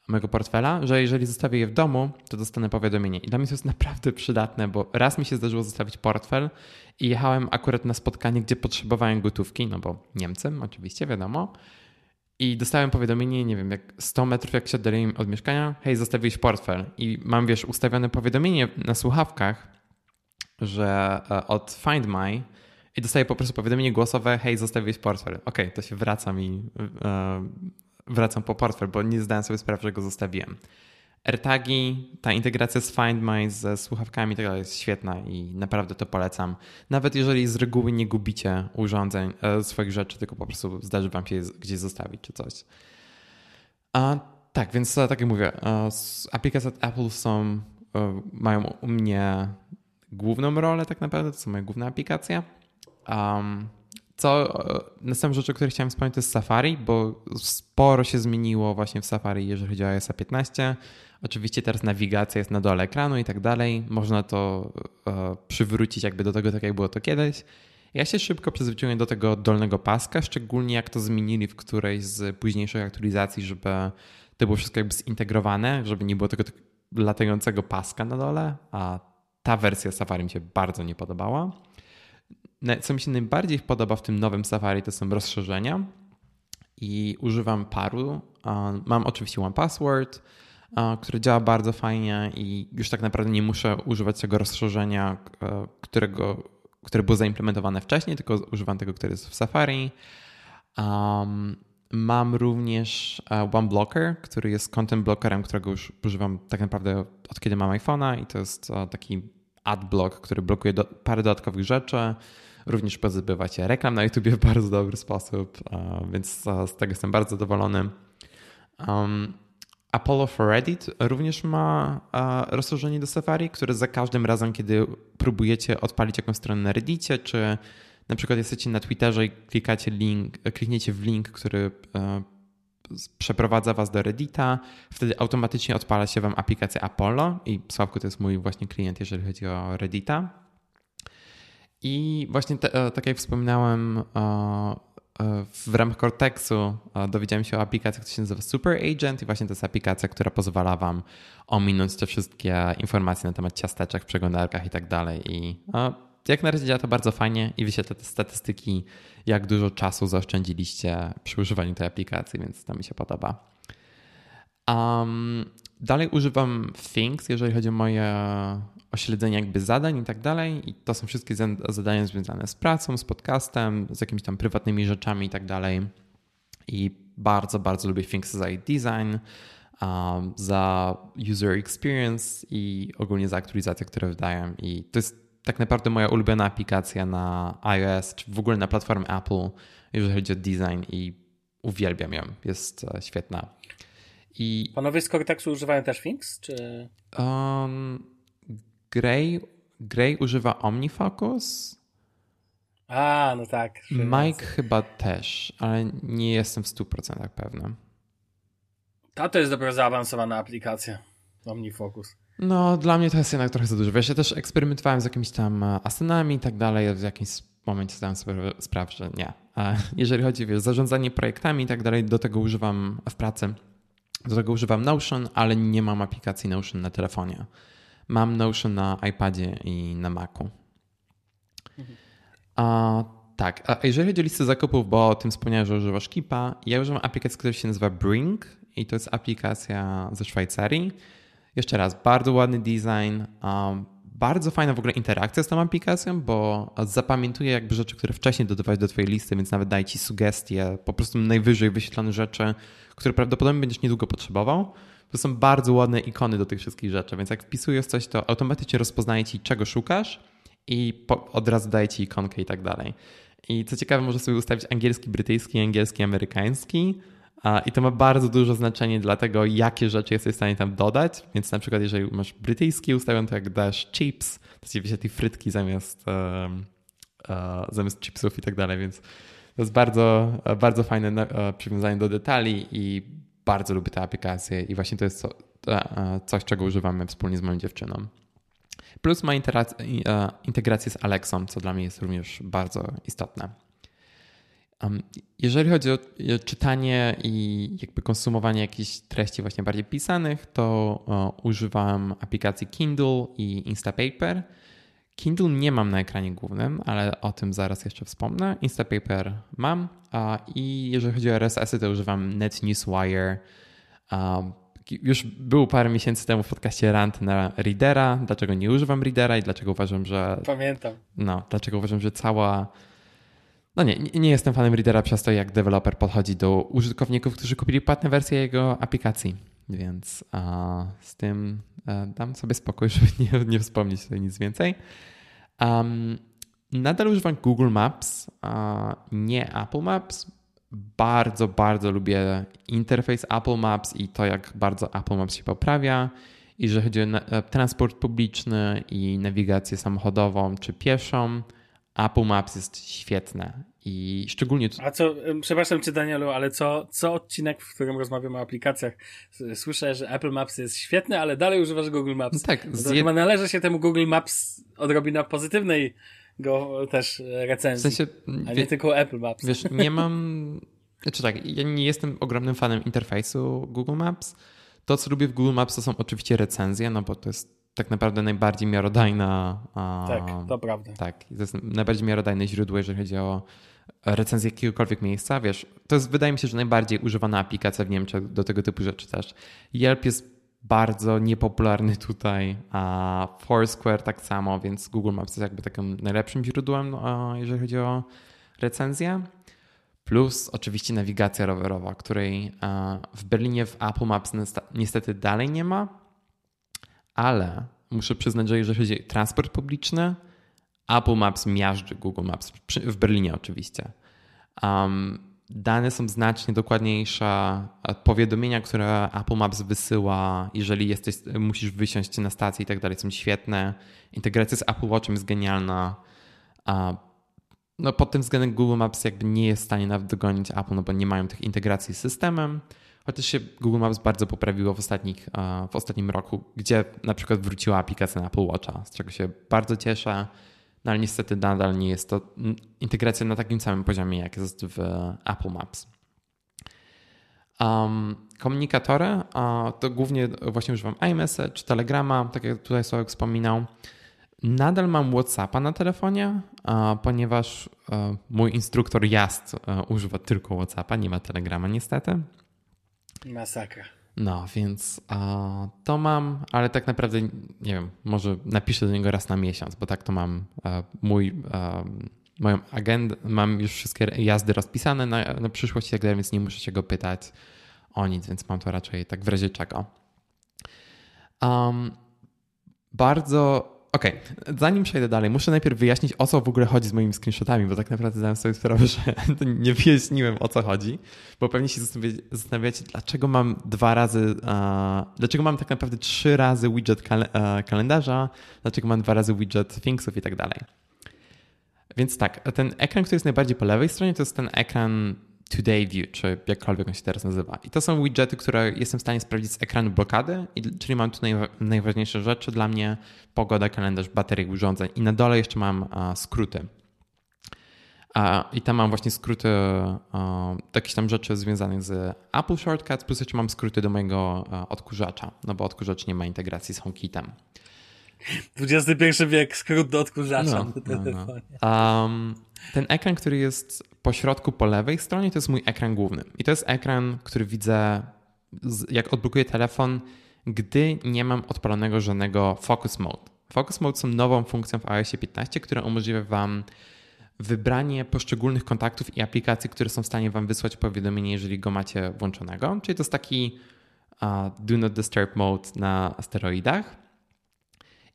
mojego portfela, że jeżeli zostawię je w domu, to dostanę powiadomienie. I dla mnie to jest naprawdę przydatne, bo raz mi się zdarzyło zostawić portfel i jechałem akurat na spotkanie, gdzie potrzebowałem gotówki, no bo Niemcem oczywiście, wiadomo. I dostałem powiadomienie, nie wiem, jak 100 metrów jak się oddaliłem od mieszkania, hej, zostawiłeś portfel. I mam, wiesz, ustawione powiadomienie na słuchawkach, że e, od Find My i dostaję po prostu powiadomienie głosowe, hej, zostawiłeś portfel. Okej, okay, to się wraca mi e, wracam po portfel, bo nie zdałem sobie sprawy, że go zostawiłem. AirTagi, ta integracja z Find My ze słuchawkami i tak dalej jest świetna i naprawdę to polecam. Nawet jeżeli z reguły nie gubicie urządzeń, e, swoich rzeczy, tylko po prostu zdarzy wam się je gdzieś zostawić czy coś. A, tak, więc e, tak jak mówię, e, aplikacje od Apple są, mają u mnie główną rolę tak naprawdę, to są moje główne aplikacje. Um, co, następna rzecz, o której chciałem wspomnieć, to jest Safari, bo sporo się zmieniło właśnie w Safari, jeżeli chodzi o iOS 15. Oczywiście teraz nawigacja jest na dole ekranu i tak dalej. Można to e, przywrócić jakby do tego, tak jak było to kiedyś. Ja się szybko przyzwyczaiłem do tego dolnego paska, szczególnie jak to zmienili w którejś z późniejszych aktualizacji, żeby to było wszystko jakby zintegrowane, żeby nie było tego latającego paska na dole, a ta wersja Safari mi się bardzo nie podobała. Co mi się najbardziej podoba w tym nowym Safari to są rozszerzenia i używam paru. Mam oczywiście One Password, które działa bardzo fajnie i już tak naprawdę nie muszę używać tego rozszerzenia, e, którego, które było zaimplementowane wcześniej, tylko używam tego, który jest w Safari. Mam również e, OneBlocker, który jest content blockerem, którego już używam tak naprawdę od kiedy mam iPhone'a i to jest e, taki adblock, który blokuje do, parę dodatkowych rzeczy. Również pozbywa się reklam na YouTube w bardzo dobry sposób, więc z tego jestem bardzo zadowolony. Um, Apollo for Reddit również ma rozszerzenie do Safari, które za każdym razem, kiedy próbujecie odpalić jakąś stronę na Reddicie, czy na przykład jesteście na Twitterze i klikacie link, klikniecie w link, który e, przeprowadza was do Reddita, wtedy automatycznie odpala się wam aplikacja Apollo i Sławku to jest mój właśnie klient, jeżeli chodzi o Reddita. I właśnie te, e, tak jak wspominałem, w ramach Cortexu dowiedziałem się o aplikacji, która się nazywa Super Agent i właśnie to jest aplikacja, która pozwala wam ominąć te wszystkie informacje na temat ciasteczek w przeglądarkach i tak dalej. I jak na razie działa to bardzo fajnie i wyświetla te statystyki, jak dużo czasu zaoszczędziliście przy używaniu tej aplikacji, więc to mi się podoba. Um, dalej używam Things, jeżeli chodzi o moje o śledzenie jakby zadań i tak dalej. I to są wszystkie zadania związane z pracą, z podcastem, z jakimiś tam prywatnymi rzeczami i tak dalej. I bardzo, bardzo lubię Things za design, um, za user experience i ogólnie za aktualizacje, które wydają. I to jest tak naprawdę moja ulubiona aplikacja na iOS, czy w ogóle na platformie Apple, jeżeli chodzi o design i uwielbiam ją. Jest e, świetna. I... Panowie z Cortexu używają też Things, czy... Um, Gray, Gray używa OmniFocus. A, no tak. Mike chyba też, ale nie jestem w 100% pewny. Ta to jest dopiero zaawansowana aplikacja. OmniFocus. No, dla mnie to jest jednak trochę za dużo. Wiesz, ja też eksperymentowałem z jakimiś tam e, asenami i tak dalej. W jakimś momencie zdałem sobie sprawę, że nie. Jeżeli chodzi o zarządzanie projektami i tak dalej, do tego używam w pracy. Do tego używam Notion, ale nie mam aplikacji Notion na telefonie. Mam Notion na iPadzie i na Macu. Mhm. A, tak, a jeżeli chodzi o listę zakupów, bo o tym wspomniałem, że używasz Kipa, ja używam aplikacji, która się nazywa Brink i to jest aplikacja ze Szwajcarii. Jeszcze raz, bardzo ładny design, um, bardzo fajna w ogóle interakcja z tą aplikacją, bo zapamiętuje jakby rzeczy, które wcześniej dodawałeś do twojej listy, więc nawet daje ci sugestie, po prostu najwyżej wyświetlone rzeczy, które prawdopodobnie będziesz niedługo potrzebował. To są bardzo ładne ikony do tych wszystkich rzeczy, więc jak wpisujesz coś, to automatycznie rozpoznaje ci, czego szukasz i po, od razu daje ci ikonkę i tak dalej. I co ciekawe, możesz sobie ustawić angielski, brytyjski, angielski, amerykański. I to ma bardzo dużo znaczenie dla tego, jakie rzeczy jesteś w stanie tam dodać. Więc na przykład, jeżeli masz brytyjski ustawiony, to jak dasz chips, to ci wyświetli frytki zamiast, um, zamiast chipsów i tak dalej. Więc to jest bardzo, bardzo fajne przywiązanie do detali i bardzo lubię tę aplikację i właśnie to jest co, e, coś, czego używamy wspólnie z moją dziewczyną. Plus ma e, integrację z Alexą, co dla mnie jest również bardzo istotne. Jeżeli chodzi o czytanie i jakby konsumowanie jakichś treści właśnie bardziej pisanych, to używam aplikacji Kindle i Instapaper. Kindle nie mam na ekranie głównym, ale o tym zaraz jeszcze wspomnę. Instapaper mam i jeżeli chodzi o RSS-y, to używam NetNewsWire. Już był parę miesięcy temu w podcaście rant na Readera. Dlaczego nie używam Readera i dlaczego uważam, że. Pamiętam. No, dlaczego uważam, że cała. No nie, nie jestem fanem Readera przez to, jak deweloper podchodzi do użytkowników, którzy kupili płatne wersje jego aplikacji. więc z tym dam sobie spokój, żeby nie, nie wspomnieć tutaj nic więcej. Um, nadal używam Google Maps, nie Apple Maps. Bardzo, bardzo lubię interfejs Apple Maps i to, jak bardzo Apple Maps się poprawia. I jeżeli chodzi o e, transport publiczny i nawigację samochodową czy pieszą, Apple Maps jest świetne i szczególnie. A co, przepraszam cię, Danielu, ale co, co odcinek, w którym rozmawiamy o aplikacjach, słyszę, że Apple Maps jest świetny, ale dalej używasz Google Maps. No tak, no chyba należy się temu Google Maps odrobina pozytywnej go też recenzji. W sensie, a nie wie, tylko Apple Maps. Wiesz, nie mam. Znaczy tak, ja nie jestem ogromnym fanem interfejsu Google Maps. To, co lubię w Google Maps, to są oczywiście recenzje, no bo to jest tak naprawdę najbardziej miarodajna. Tak, to prawda. Tak, to jest najbardziej miarodajne źródło, jeżeli chodzi o recenzję jakiegokolwiek miejsca. Wiesz, to jest, wydaje mi się, że najbardziej używana aplikacja w Niemczech do tego typu rzeczy też. Yelp jest bardzo niepopularny tutaj, a Foursquare tak samo, więc Google Maps jest jakby takim najlepszym źródłem, jeżeli chodzi o recenzję. Plus oczywiście nawigacja rowerowa, której w Berlinie w Apple Maps niestety dalej nie ma, ale muszę przyznać, że jeżeli chodzi o transport publiczny, Apple Maps miażdży Google Maps, w Berlinie oczywiście. Um, dane są znacznie dokładniejsze. Powiadomienia, które Apple Maps wysyła, jeżeli jesteś, musisz wysiąść na stację i tak dalej, są świetne. Integracja z Apple Watchem jest genialna. No, pod tym względem Google Maps jakby nie jest w stanie nawet dogonić Apple, no bo nie mają tych integracji z systemem. Chociaż się Google Maps bardzo poprawiło w, ostatnich, w ostatnim roku, gdzie na przykład wróciła aplikacja na Apple Watcha, z czego się bardzo cieszę. No ale niestety nadal nie jest to integracja na takim samym poziomie, jak jest w Apple Maps. Um, komunikatory to głównie właśnie używam iMessage, Telegrama, tak jak tutaj Sławek wspominał. Nadal mam WhatsAppa na telefonie, ponieważ mój instruktor jazd używa tylko WhatsAppa, nie ma Telegrama niestety. Masakra. No, więc to mam, ale tak naprawdę nie wiem, może napiszę do niego raz na miesiąc, bo tak to mam mój, moją agendę, mam już wszystkie jazdy rozpisane na, na przyszłość i tak dalej, więc nie muszę się go pytać o nic, więc mam to raczej tak w razie czego. Um, bardzo Okej, okay. zanim przejdę dalej, muszę najpierw wyjaśnić, o co w ogóle chodzi z moimi screenshotami, bo tak naprawdę zdałem sobie sprawę, że nie wyjaśniłem, o co chodzi, bo pewnie się zastanawiacie, dlaczego mam dwa razy, dlaczego mam tak naprawdę trzy razy widget kal uh, kalendarza, dlaczego mam dwa razy widget Thingsów i tak dalej. Więc tak, ten ekran, który jest najbardziej po lewej stronie, to jest ten ekran Today View, czy jakkolwiek on się teraz nazywa. I to są widgety, które jestem w stanie sprawdzić z ekranu blokady, czyli mam tu najważniejsze rzeczy dla mnie, pogoda, kalendarz, baterie urządzeń i na dole jeszcze mam skróty. I tam mam właśnie skróty jakieś tam rzeczy związane z Apple Shortcuts, plus jeszcze mam skróty do mojego odkurzacza, no bo odkurzacz nie ma integracji z HomeKitem. XXI wiek, skrót do odkurzacza no. No, no. Um, ten ekran, który jest po środku, po lewej stronie, to jest mój ekran główny. I to jest ekran, który widzę, jak odblokuję telefon, gdy nie mam odpalonego żadnego Focus Mode. Focus Mode są nową funkcją w iOS 15, która umożliwia Wam wybranie poszczególnych kontaktów i aplikacji, które są w stanie Wam wysłać powiadomienie, jeżeli go macie włączonego. Czyli to jest taki uh, Do Not Disturb Mode na steroidach.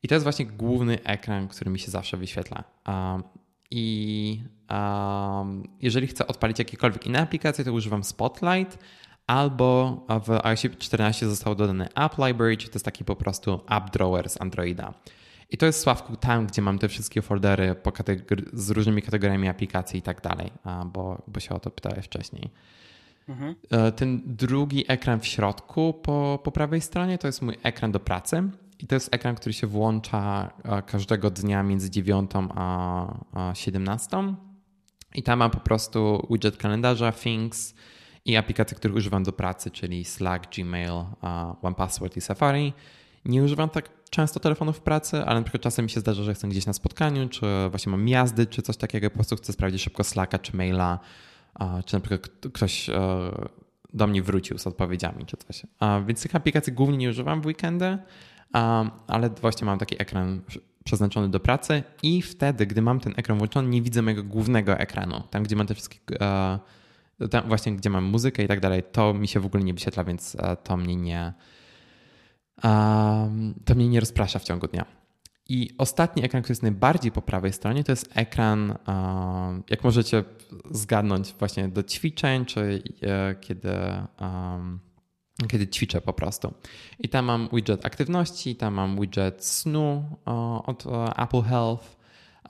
I to jest właśnie główny ekran, który mi się zawsze wyświetla. I um, jeżeli chcę odpalić jakiekolwiek inne aplikacje, to używam Spotlight albo w iOS 14 został dodany App Library, czyli to jest taki po prostu app drawer z Androida. I to jest Sławku tam, gdzie mam te wszystkie foldery z różnymi kategoriami aplikacji i tak dalej, bo, bo się o to pytałeś wcześniej. Mhm. E, ten drugi ekran w środku po, po prawej stronie to jest mój ekran do pracy. I to jest ekran, który się włącza e, każdego dnia między 9 a 17. I tam mam po prostu widget kalendarza, Things i aplikacje, których używam do pracy, czyli Slack, Gmail, OnePassword i Safari. Nie używam tak często telefonów w pracy, ale na przykład czasem mi się zdarza, że jestem gdzieś na spotkaniu, czy właśnie mam jazdy, czy coś takiego, po prostu chcę sprawdzić szybko Slacka czy maila, czy na przykład ktoś e, do mnie wrócił z odpowiedziami, czy coś. Więc tych aplikacji głównie nie używam w weekendy, ale właśnie mam taki ekran przeznaczony do pracy i wtedy, gdy mam ten ekran włączony, nie widzę mojego głównego ekranu, tam gdzie mam te wszystkie tam właśnie gdzie mam muzykę i tak dalej, to mi się w ogóle nie wyświetla, więc to mnie nie, to mnie nie rozprasza w ciągu dnia. I ostatni ekran, który jest najbardziej po prawej stronie, to jest ekran, jak możecie zgadnąć, właśnie do ćwiczeń, czy e, kiedy, kiedy ćwiczę po prostu. I tam mam widget aktywności, tam mam widget snu od Apple Health,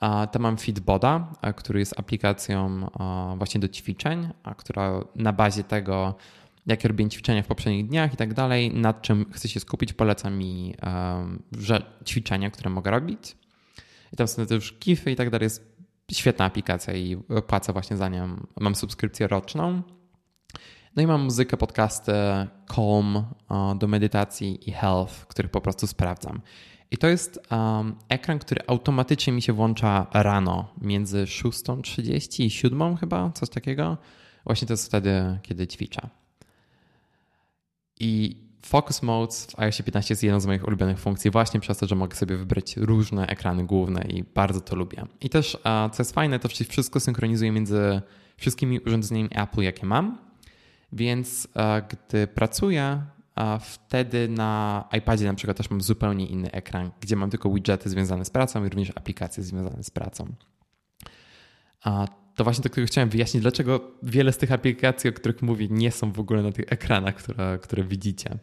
tam mam Fitboda, który jest aplikacją właśnie do ćwiczeń, która na bazie tego jakie robię ćwiczenia w poprzednich dniach i tak dalej, nad czym chcę się skupić, poleca mi ćwiczenia, które mogę robić. I tam są też gify i tak dalej. Jest świetna aplikacja i płacę właśnie za nią. Mam subskrypcję roczną. No i mam muzykę, podcasty, Calm do medytacji i Health, których po prostu sprawdzam. I to jest um, ekran, który automatycznie mi się włącza rano między 6.30 i 7 chyba, coś takiego. Właśnie to jest wtedy, kiedy ćwiczę. I Focus Mode w iOS 15 jest jedną z moich ulubionych funkcji właśnie przez to, że mogę sobie wybrać różne ekrany główne i bardzo to lubię. I też, co jest fajne, to wszystko synchronizuje między wszystkimi urządzeniami Apple, jakie mam. Więc gdy pracuję, wtedy na iPadzie na przykład też mam zupełnie inny ekran, gdzie mam tylko widgety związane z pracą i również aplikacje związane z pracą to właśnie to, którego chciałem wyjaśnić, dlaczego wiele z tych aplikacji, o których mówię, nie są w ogóle na tych ekranach, które, które widzicie.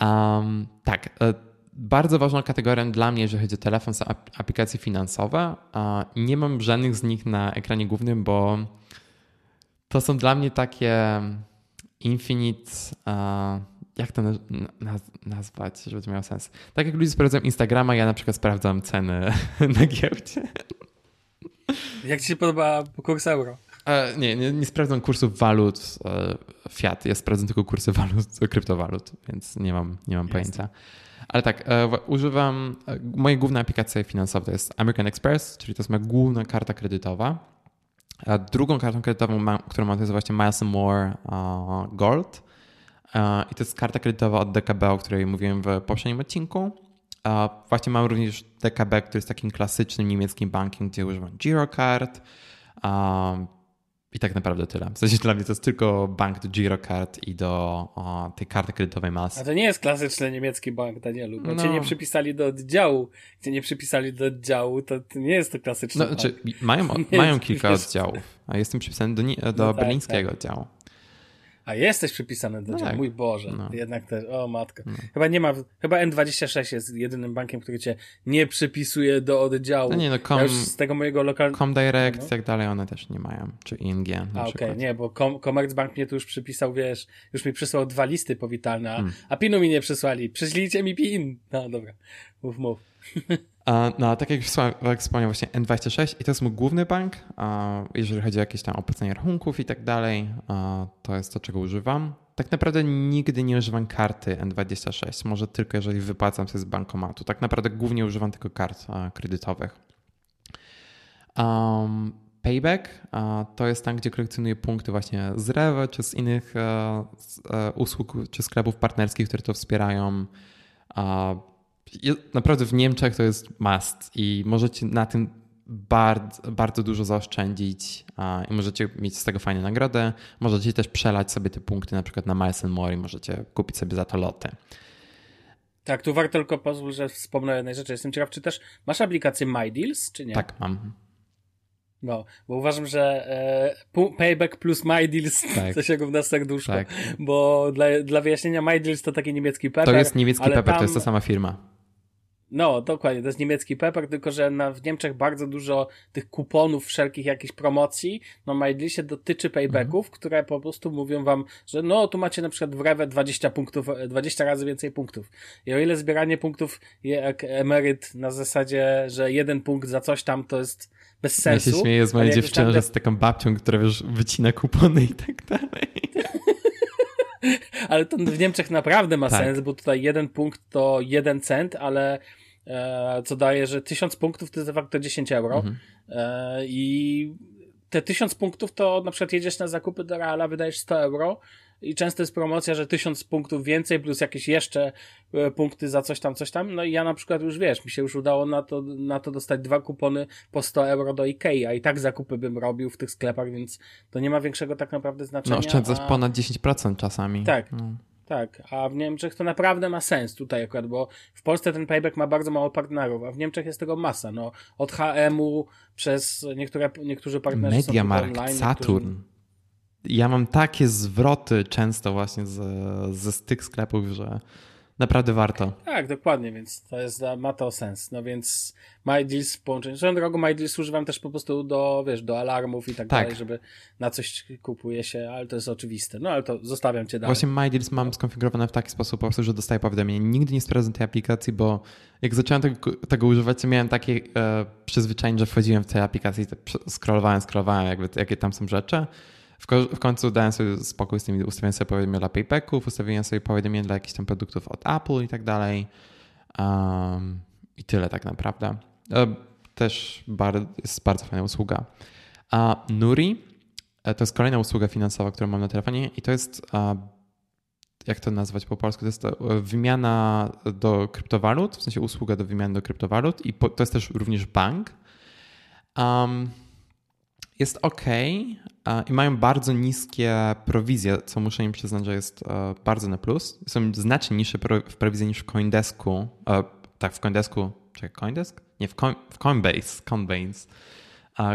Um, tak, e, bardzo ważną kategorią dla mnie, jeżeli chodzi o telefon, są aplikacje finansowe. Nie mam żadnych z nich na ekranie głównym, bo to są dla mnie takie infinite. Jak to nazwać, żeby to miało sens? Tak jak ludzie sprawdzają Instagrama, ja na przykład sprawdzam ceny na giełdzie. Jak ci się podoba kurs euro? E, nie, nie, nie sprawdzam kursów walut e, fiat. Ja sprawdzam tylko kursy walut, kryptowalut, więc nie mam, nie mam pojęcia. Ale tak, e, używam, e, moje główne aplikacje finansowe to jest American Express, czyli to jest moja główna karta kredytowa. A drugą kartą kredytową, mam, którą mam, to jest właśnie Miles More uh, Gold. Uh, I to jest karta kredytowa od DKB, o której mówiłem w poprzednim odcinku. Właśnie mam również DKB, który jest takim klasycznym niemieckim bankiem, gdzie używam Girocard. I tak naprawdę tyle. W sensie dla mnie to jest tylko bank do Girocard i do o, tej karty kredytowej masy. A to nie jest klasyczny niemiecki bank, Danielu, bo no. cię nie przypisali do oddziału. Cię nie przypisali do oddziału, to, nie jest to klasyczny no, bank. Znaczy, mają, mają kilka oddziałów, a jestem przypisany do, do no tak, berlińskiego tak. oddziału. A jesteś przypisany do no tak. mój Boże. No. Jednak też, o matko. No. Chyba nie ma, chyba N26 jest jedynym bankiem, który cię nie przypisuje do oddziału. No nie, no com, ja z tego mojego lokalnego... Comdirect no. i tak dalej, one też nie mają. Czy ING A okej, okay. nie, bo Com Commerzbank mnie tu już przypisał, wiesz, już mi przysłał dwa listy powitalne, a, hmm. a pinu mi nie przysłali. Przyślijcie mi pin. No dobra, mów, mów. No, tak jak wspomniałem właśnie N26 i to jest mój główny bank, jeżeli chodzi o jakieś tam opłacenie rachunków i tak dalej, to jest to, czego używam. Tak naprawdę nigdy nie używam karty N26, może tylko jeżeli wypłacam sobie z bankomatu. Tak naprawdę głównie używam tylko kart kredytowych. Um, Payback to jest tam, gdzie kolekcjonuję punkty właśnie z Rewe czy z innych e, e, usług czy sklepów partnerskich, które to wspierają naprawdę w Niemczech to jest must i możecie na tym bardzo, bardzo dużo zaoszczędzić i możecie mieć z tego fajną nagrodę. Możecie też przelać sobie te punkty na przykład na Miles More i możecie kupić sobie za to loty. Tak, tu warto tylko pozwól, że wspomnę jednej rzeczy. Jestem ciekaw, czy też masz aplikację MyDeals, czy nie? Tak, mam. No, bo uważam, że e, Payback plus MyDeals tak. to się równa serduszko. Tak. Bo dla, dla wyjaśnienia MyDeals to taki niemiecki Pepper. To jest niemiecki Pepper, tam... to jest ta sama firma. No, dokładnie, to jest niemiecki Pepper, tylko że na, w Niemczech bardzo dużo tych kuponów, wszelkich jakichś promocji no MyDealsie dotyczy paybacków, mhm. które po prostu mówią wam, że no, tu macie na przykład w Rewe 20 punktów, 20 razy więcej punktów. I o ile zbieranie punktów jak emeryt na zasadzie, że jeden punkt za coś tam to jest bez sensu. Ja się śmieję z mojej dziewczyny, że z taką babcią, która wiesz, wycina kupony i tak dalej. ale to w Niemczech naprawdę ma tak. sens, bo tutaj jeden punkt to jeden cent, ale e, co daje, że tysiąc punktów to jest de facto 10 euro. Mhm. E, I te tysiąc punktów to na przykład jedziesz na zakupy do Reala, wydajesz 100 euro, i często jest promocja, że tysiąc punktów więcej plus jakieś jeszcze e, punkty za coś tam, coś tam. No i ja na przykład już wiesz, mi się już udało na to, na to dostać dwa kupony po 100 euro do Ikei, a i tak zakupy bym robił w tych sklepach, więc to nie ma większego tak naprawdę znaczenia. No oszczędzasz a... ponad 10% czasami. Tak. No. Tak, a w Niemczech to naprawdę ma sens tutaj akurat, bo w Polsce ten payback ma bardzo mało partnerów, a w Niemczech jest tego masa. No, od HM-u przez niektóre, niektórzy partnerzy Mediamarkt, online, Saturn. Niektórzy... Ja mam takie zwroty często właśnie z, ze z tych sklepów, że Naprawdę warto. Tak, dokładnie, więc to jest, ma to sens. No więc MyDeals w połączeniu. Swoją drogą MyDeals używam też po prostu do, wiesz, do alarmów i tak, tak, dalej, żeby na coś kupuje się, ale to jest oczywiste. No ale to zostawiam cię dalej. Właśnie MyDeals mam skonfigurowane w taki sposób po prostu, że dostaję powiadomienie. Nigdy nie sprawdzam tej aplikacji, bo jak zacząłem tego, tego używać, to miałem takie e, przyzwyczajenie, że wchodziłem w tej aplikacji, scrollowałem, scrollowałem, jakby, jakie tam są rzeczy w, w końcu dałem sobie spokój z tymi, ustawiłem sobie powiadomienia dla Paypacków, ustawiłem sobie powiadomienia dla jakichś tam produktów od Apple i tak dalej. Um, I tyle tak naprawdę. E, też bardzo, jest bardzo fajna usługa. A Nuri e, to jest kolejna usługa finansowa, którą mam na telefonie i to jest jak to nazwać po polsku, to jest to wymiana do kryptowalut, w sensie usługa do wymiany do kryptowalut i to jest też również bank. Um, jest ok i mają bardzo niskie prowizje, co muszę im przyznać, że jest e, bardzo na plus. Są znacznie niższe w prowizji niż w Coindesku. E, tak, w Coindesku, czy Coindesk? Nie, w, Coin, w Coinbase, Coinbase,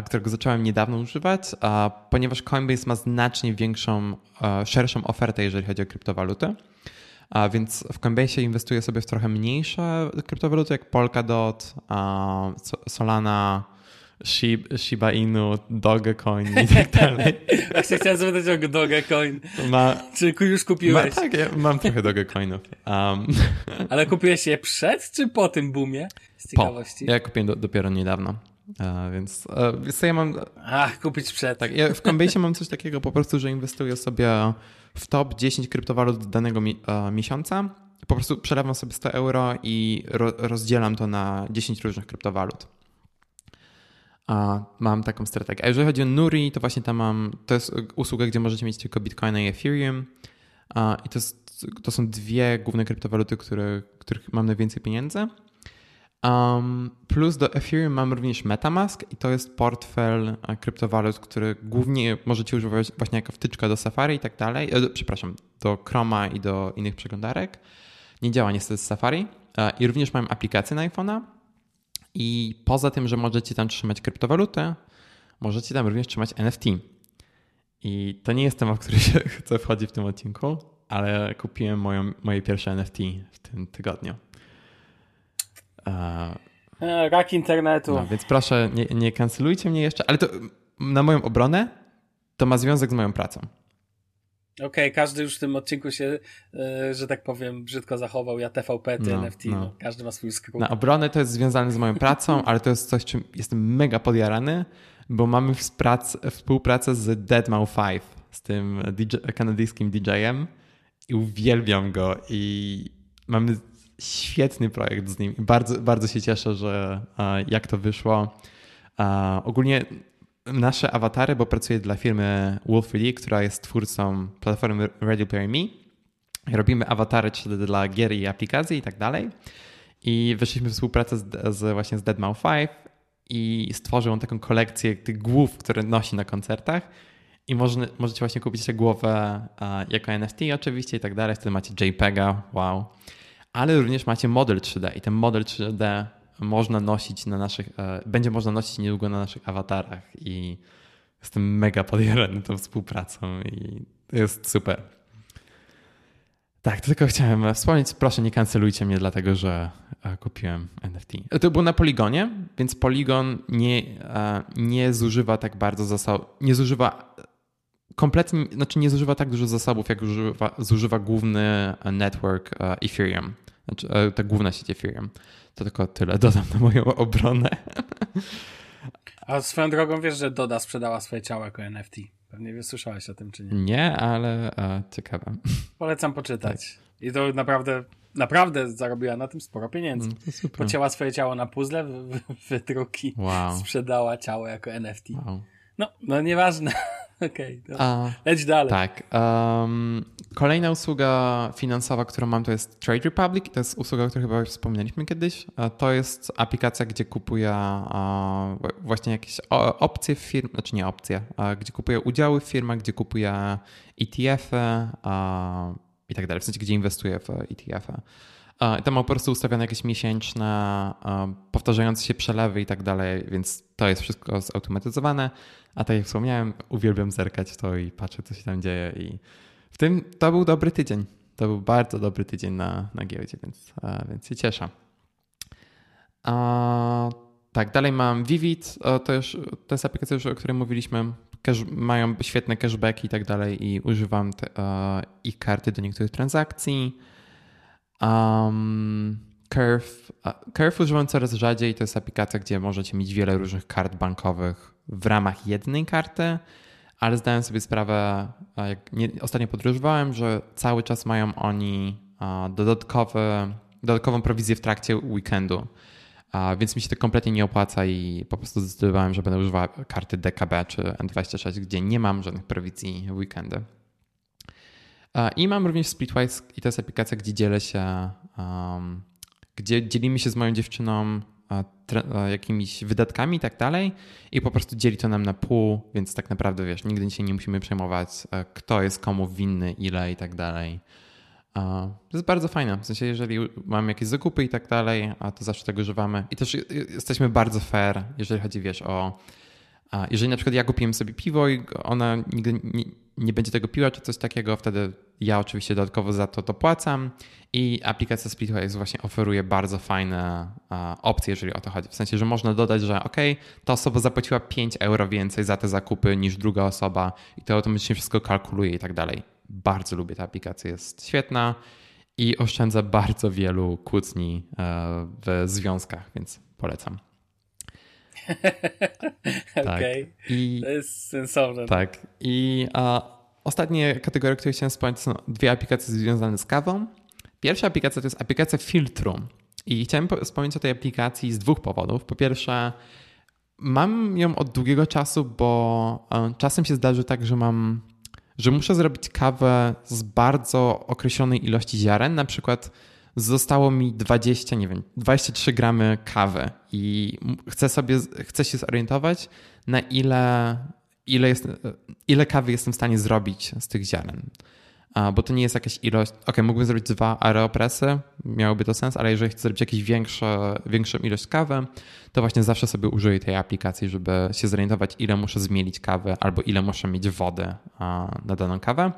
którego zacząłem niedawno używać, ponieważ Coinbase ma znacznie większą, e, szerszą ofertę, jeżeli chodzi o kryptowaluty. A więc w Coinbase inwestuję sobie w trochę mniejsze kryptowaluty, jak Polkadot, Solana, Shiba Inu, Dogecoin i tak dalej. Właśnie chciałem zapytać o Dogecoin. Ma, czy już kupiłeś? Ma, tak, ja mam trochę Dogecoinów. Um. Ale kupiłeś je przed czy po tym boomie? Z ciekawości. Po. Ja kupiłem do, dopiero niedawno. Uh, więc uh, co ja mam. Ach, kupić przed. Tak, ja w Coinbase mam coś takiego po prostu, że inwestuję sobie w top 10 kryptowalut danego mi, uh, miesiąca. Po prostu przelewam sobie 100 euro i ro, rozdzielam to na 10 różnych kryptowalut. A mam taką strategię. A jeżeli chodzi o Nuri, to właśnie tam mam, to jest usługa, gdzie możecie mieć tylko Bitcoina i Ethereum. A, I to, jest, to są dwie główne kryptowaluty, które, których mam najwięcej pieniędzy. Um, plus do Ethereum mam również Metamask i to jest portfel kryptowalut, który głównie możecie używać właśnie jako wtyczka do Safari i tak dalej. E, przepraszam, do Chroma i do innych przeglądarek. Nie działa niestety z Safari. E, I również mam aplikację na iPhone'a, i poza tym, że możecie tam trzymać kryptowalutę, możecie tam również trzymać NFT. I to nie jest temat, w który się chcę wchodzić w tym odcinku, ale kupiłem moją, moje pierwsze NFT w tym tygodniu. E, rak internetu. No, więc proszę, nie, nie kancelujcie mnie jeszcze, ale to na moją obronę to ma związek z moją pracą. Okej, okay, każdy już w tym odcinku się, e, że tak powiem, brzydko zachował. Ja TVP, ty no, NFT, no. no. każdy ma swój skrót. Na obronę to jest związane z moją pracą, ale to jest coś, czym jestem mega podjarany, bo mamy współpracę z Deadmau5, z tym DJ, kanadyjskim DJ-em i uwielbiam go i mamy świetny projekt z nim bardzo, bardzo się cieszę, że jak to wyszło. Ogólnie nasze awatary, bo pracuję dla firmy Wolf3D, która jest twórcą platformy Ready Player Me. Robimy awatary 3D dla gier i aplikacji i tak dalej. I weszliśmy w współpracę z, z właśnie z Deadmau5 i stworzył taką kolekcję tych głów, które nosi na koncertach. I można, możecie właśnie kupić tę głowę uh, jako NFT oczywiście i tak dalej. Wtedy macie JPEGa, wow. Ale również macie model 3D i ten model 3D można nosić na naszych, e, będzie można nosić niedługo na naszych awatarach i jestem mega podjarany tą współpracą i to jest super. Tak, to tylko chciałem wspomnieć. Proszę, nie kancelujcie mnie, dlatego że e, kupiłem NFT. E, to było na Poligonie, więc Poligon nie, nie zużywa tak bardzo zasobów, nie zużywa kompletnie, znaczy nie zużywa tak dużo zasobów, jak zużywa, zużywa główny network Ethereum, znaczy ta główna sieć Ethereum. To tylko tyle dodam na moją obronę. A swoją drogą wiesz, że Doda sprzedała swoje ciało jako NFT. Pewnie wysłyszałeś o tym, czy nie? Nie, ale e, ciekawe. Polecam poczytać. Tak. I to naprawdę, naprawdę zarobiła na tym sporo pieniędzy. No, Pocięła swoje ciało na puzzle, wydruki, wow. sprzedała ciało jako NFT. Wow. No, no nieważne. Okej, okay, leć dalej. Tak. Um, Kolejna usługa finansowa, którą mam, to jest Trade Republic. To jest usługa, o której chyba już wspomnieliśmy kiedyś. To jest aplikacja, gdzie kupuję właśnie jakieś opcje w firmach, znaczy nie opcje, gdzie kupuję udziały w firmach, gdzie kupuję ETF-y i tak dalej, w sensie gdzie inwestuję w ETF-y. Tam mam po prostu ustawione jakieś miesięczne, powtarzające się przelewy i tak dalej, więc to jest wszystko zautomatyzowane. A tak jak wspomniałem, uwielbiam zerkać to i patrzę, co się tam dzieje i w tym to był dobry tydzień. To był bardzo dobry tydzień na, na giełdzie, więc, więc się cieszę. A, tak, dalej mam Vivid, to, już, to jest aplikacja, już, o której mówiliśmy. Cash, mają świetne cashbacki i tak dalej i używam te, ich karty do niektórych transakcji. Um, Curve, Curve używam coraz rzadziej. To jest aplikacja, gdzie możecie mieć wiele różnych kart bankowych w ramach jednej karty ale zdałem sobie sprawę, jak nie, ostatnio podróżowałem, że cały czas mają oni dodatkowe, dodatkową prowizję w trakcie weekendu. Więc mi się to kompletnie nie opłaca i po prostu zdecydowałem, że będę używał karty DKB czy N26, gdzie nie mam żadnych prowizji w weekendy. I mam również Splitwise i to jest aplikacja, gdzie dzielę się, um, gdzie dzielimy się z moją dziewczyną jakimiś wydatkami i tak dalej i po prostu dzieli to nam na pół, więc tak naprawdę wiesz, nigdy się nie musimy przejmować, kto jest komu winny, ile i tak dalej. To jest bardzo fajne. W sensie, jeżeli mamy jakieś zakupy i tak dalej, to zawsze tego używamy. I też jesteśmy bardzo fair, jeżeli chodzi, wiesz, o. Jeżeli na przykład ja kupiłem sobie piwo i ona nigdy nie, będzie tego piła czy coś takiego, wtedy ja oczywiście dodatkowo za to dopłacam i aplikacja Splitwise właśnie oferuje bardzo fajne opcje, jeżeli o to chodzi. W sensie, że można dodać, że ok, ta osoba zapłaciła 5 euro więcej za te zakupy niż druga osoba i to automatycznie wszystko kalkuluje i tak dalej. Bardzo lubię tę aplikację, jest świetna i oszczędza bardzo wielu kłótni e, w związkach, więc polecam. tak. Okay. to jest sensowne. Tak. I a, ostatnie kategorie, które chciałem wspomnieć, są dwie aplikacje związane z kawą. Pierwsza aplikacja to jest aplikacja filtru. I chciałem wspomnieć o tej aplikacji z dwóch powodów. Po pierwsze, mam ją od długiego czasu, bo e, czasem się zdarzy tak, że mam, że muszę zrobić kawę z bardzo określonej ilości ziaren. Na przykład zostało mi 20, nie wiem, 23 gramy kawy i chcę sobie, chcę się zorientować, na ile, ile, jest, ile kawy jestem w stanie zrobić z tych ziaren. Bo to nie jest jakaś ilość. Ok, mógłbym zrobić dwa aeropresy, miałoby to sens, ale jeżeli chcę zrobić jakąś większą ilość kawy, to właśnie zawsze sobie użyję tej aplikacji, żeby się zorientować, ile muszę zmielić kawy albo ile muszę mieć wody na daną kawę.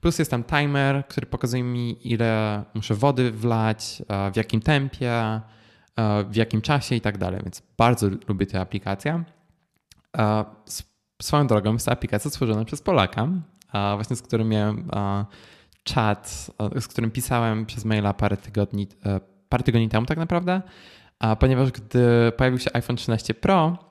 Plus jest tam timer, który pokazuje mi, ile muszę wody wlać, w jakim tempie, w jakim czasie i tak dalej. Więc bardzo lubię tę aplikację. Swoją drogą jest to aplikacja stworzona przez Polaka, właśnie z którym miałem chat, z którym pisałem przez maila parę tygodni, e, parę tygodni temu tak naprawdę, ponieważ gdy pojawił się iPhone 13 Pro,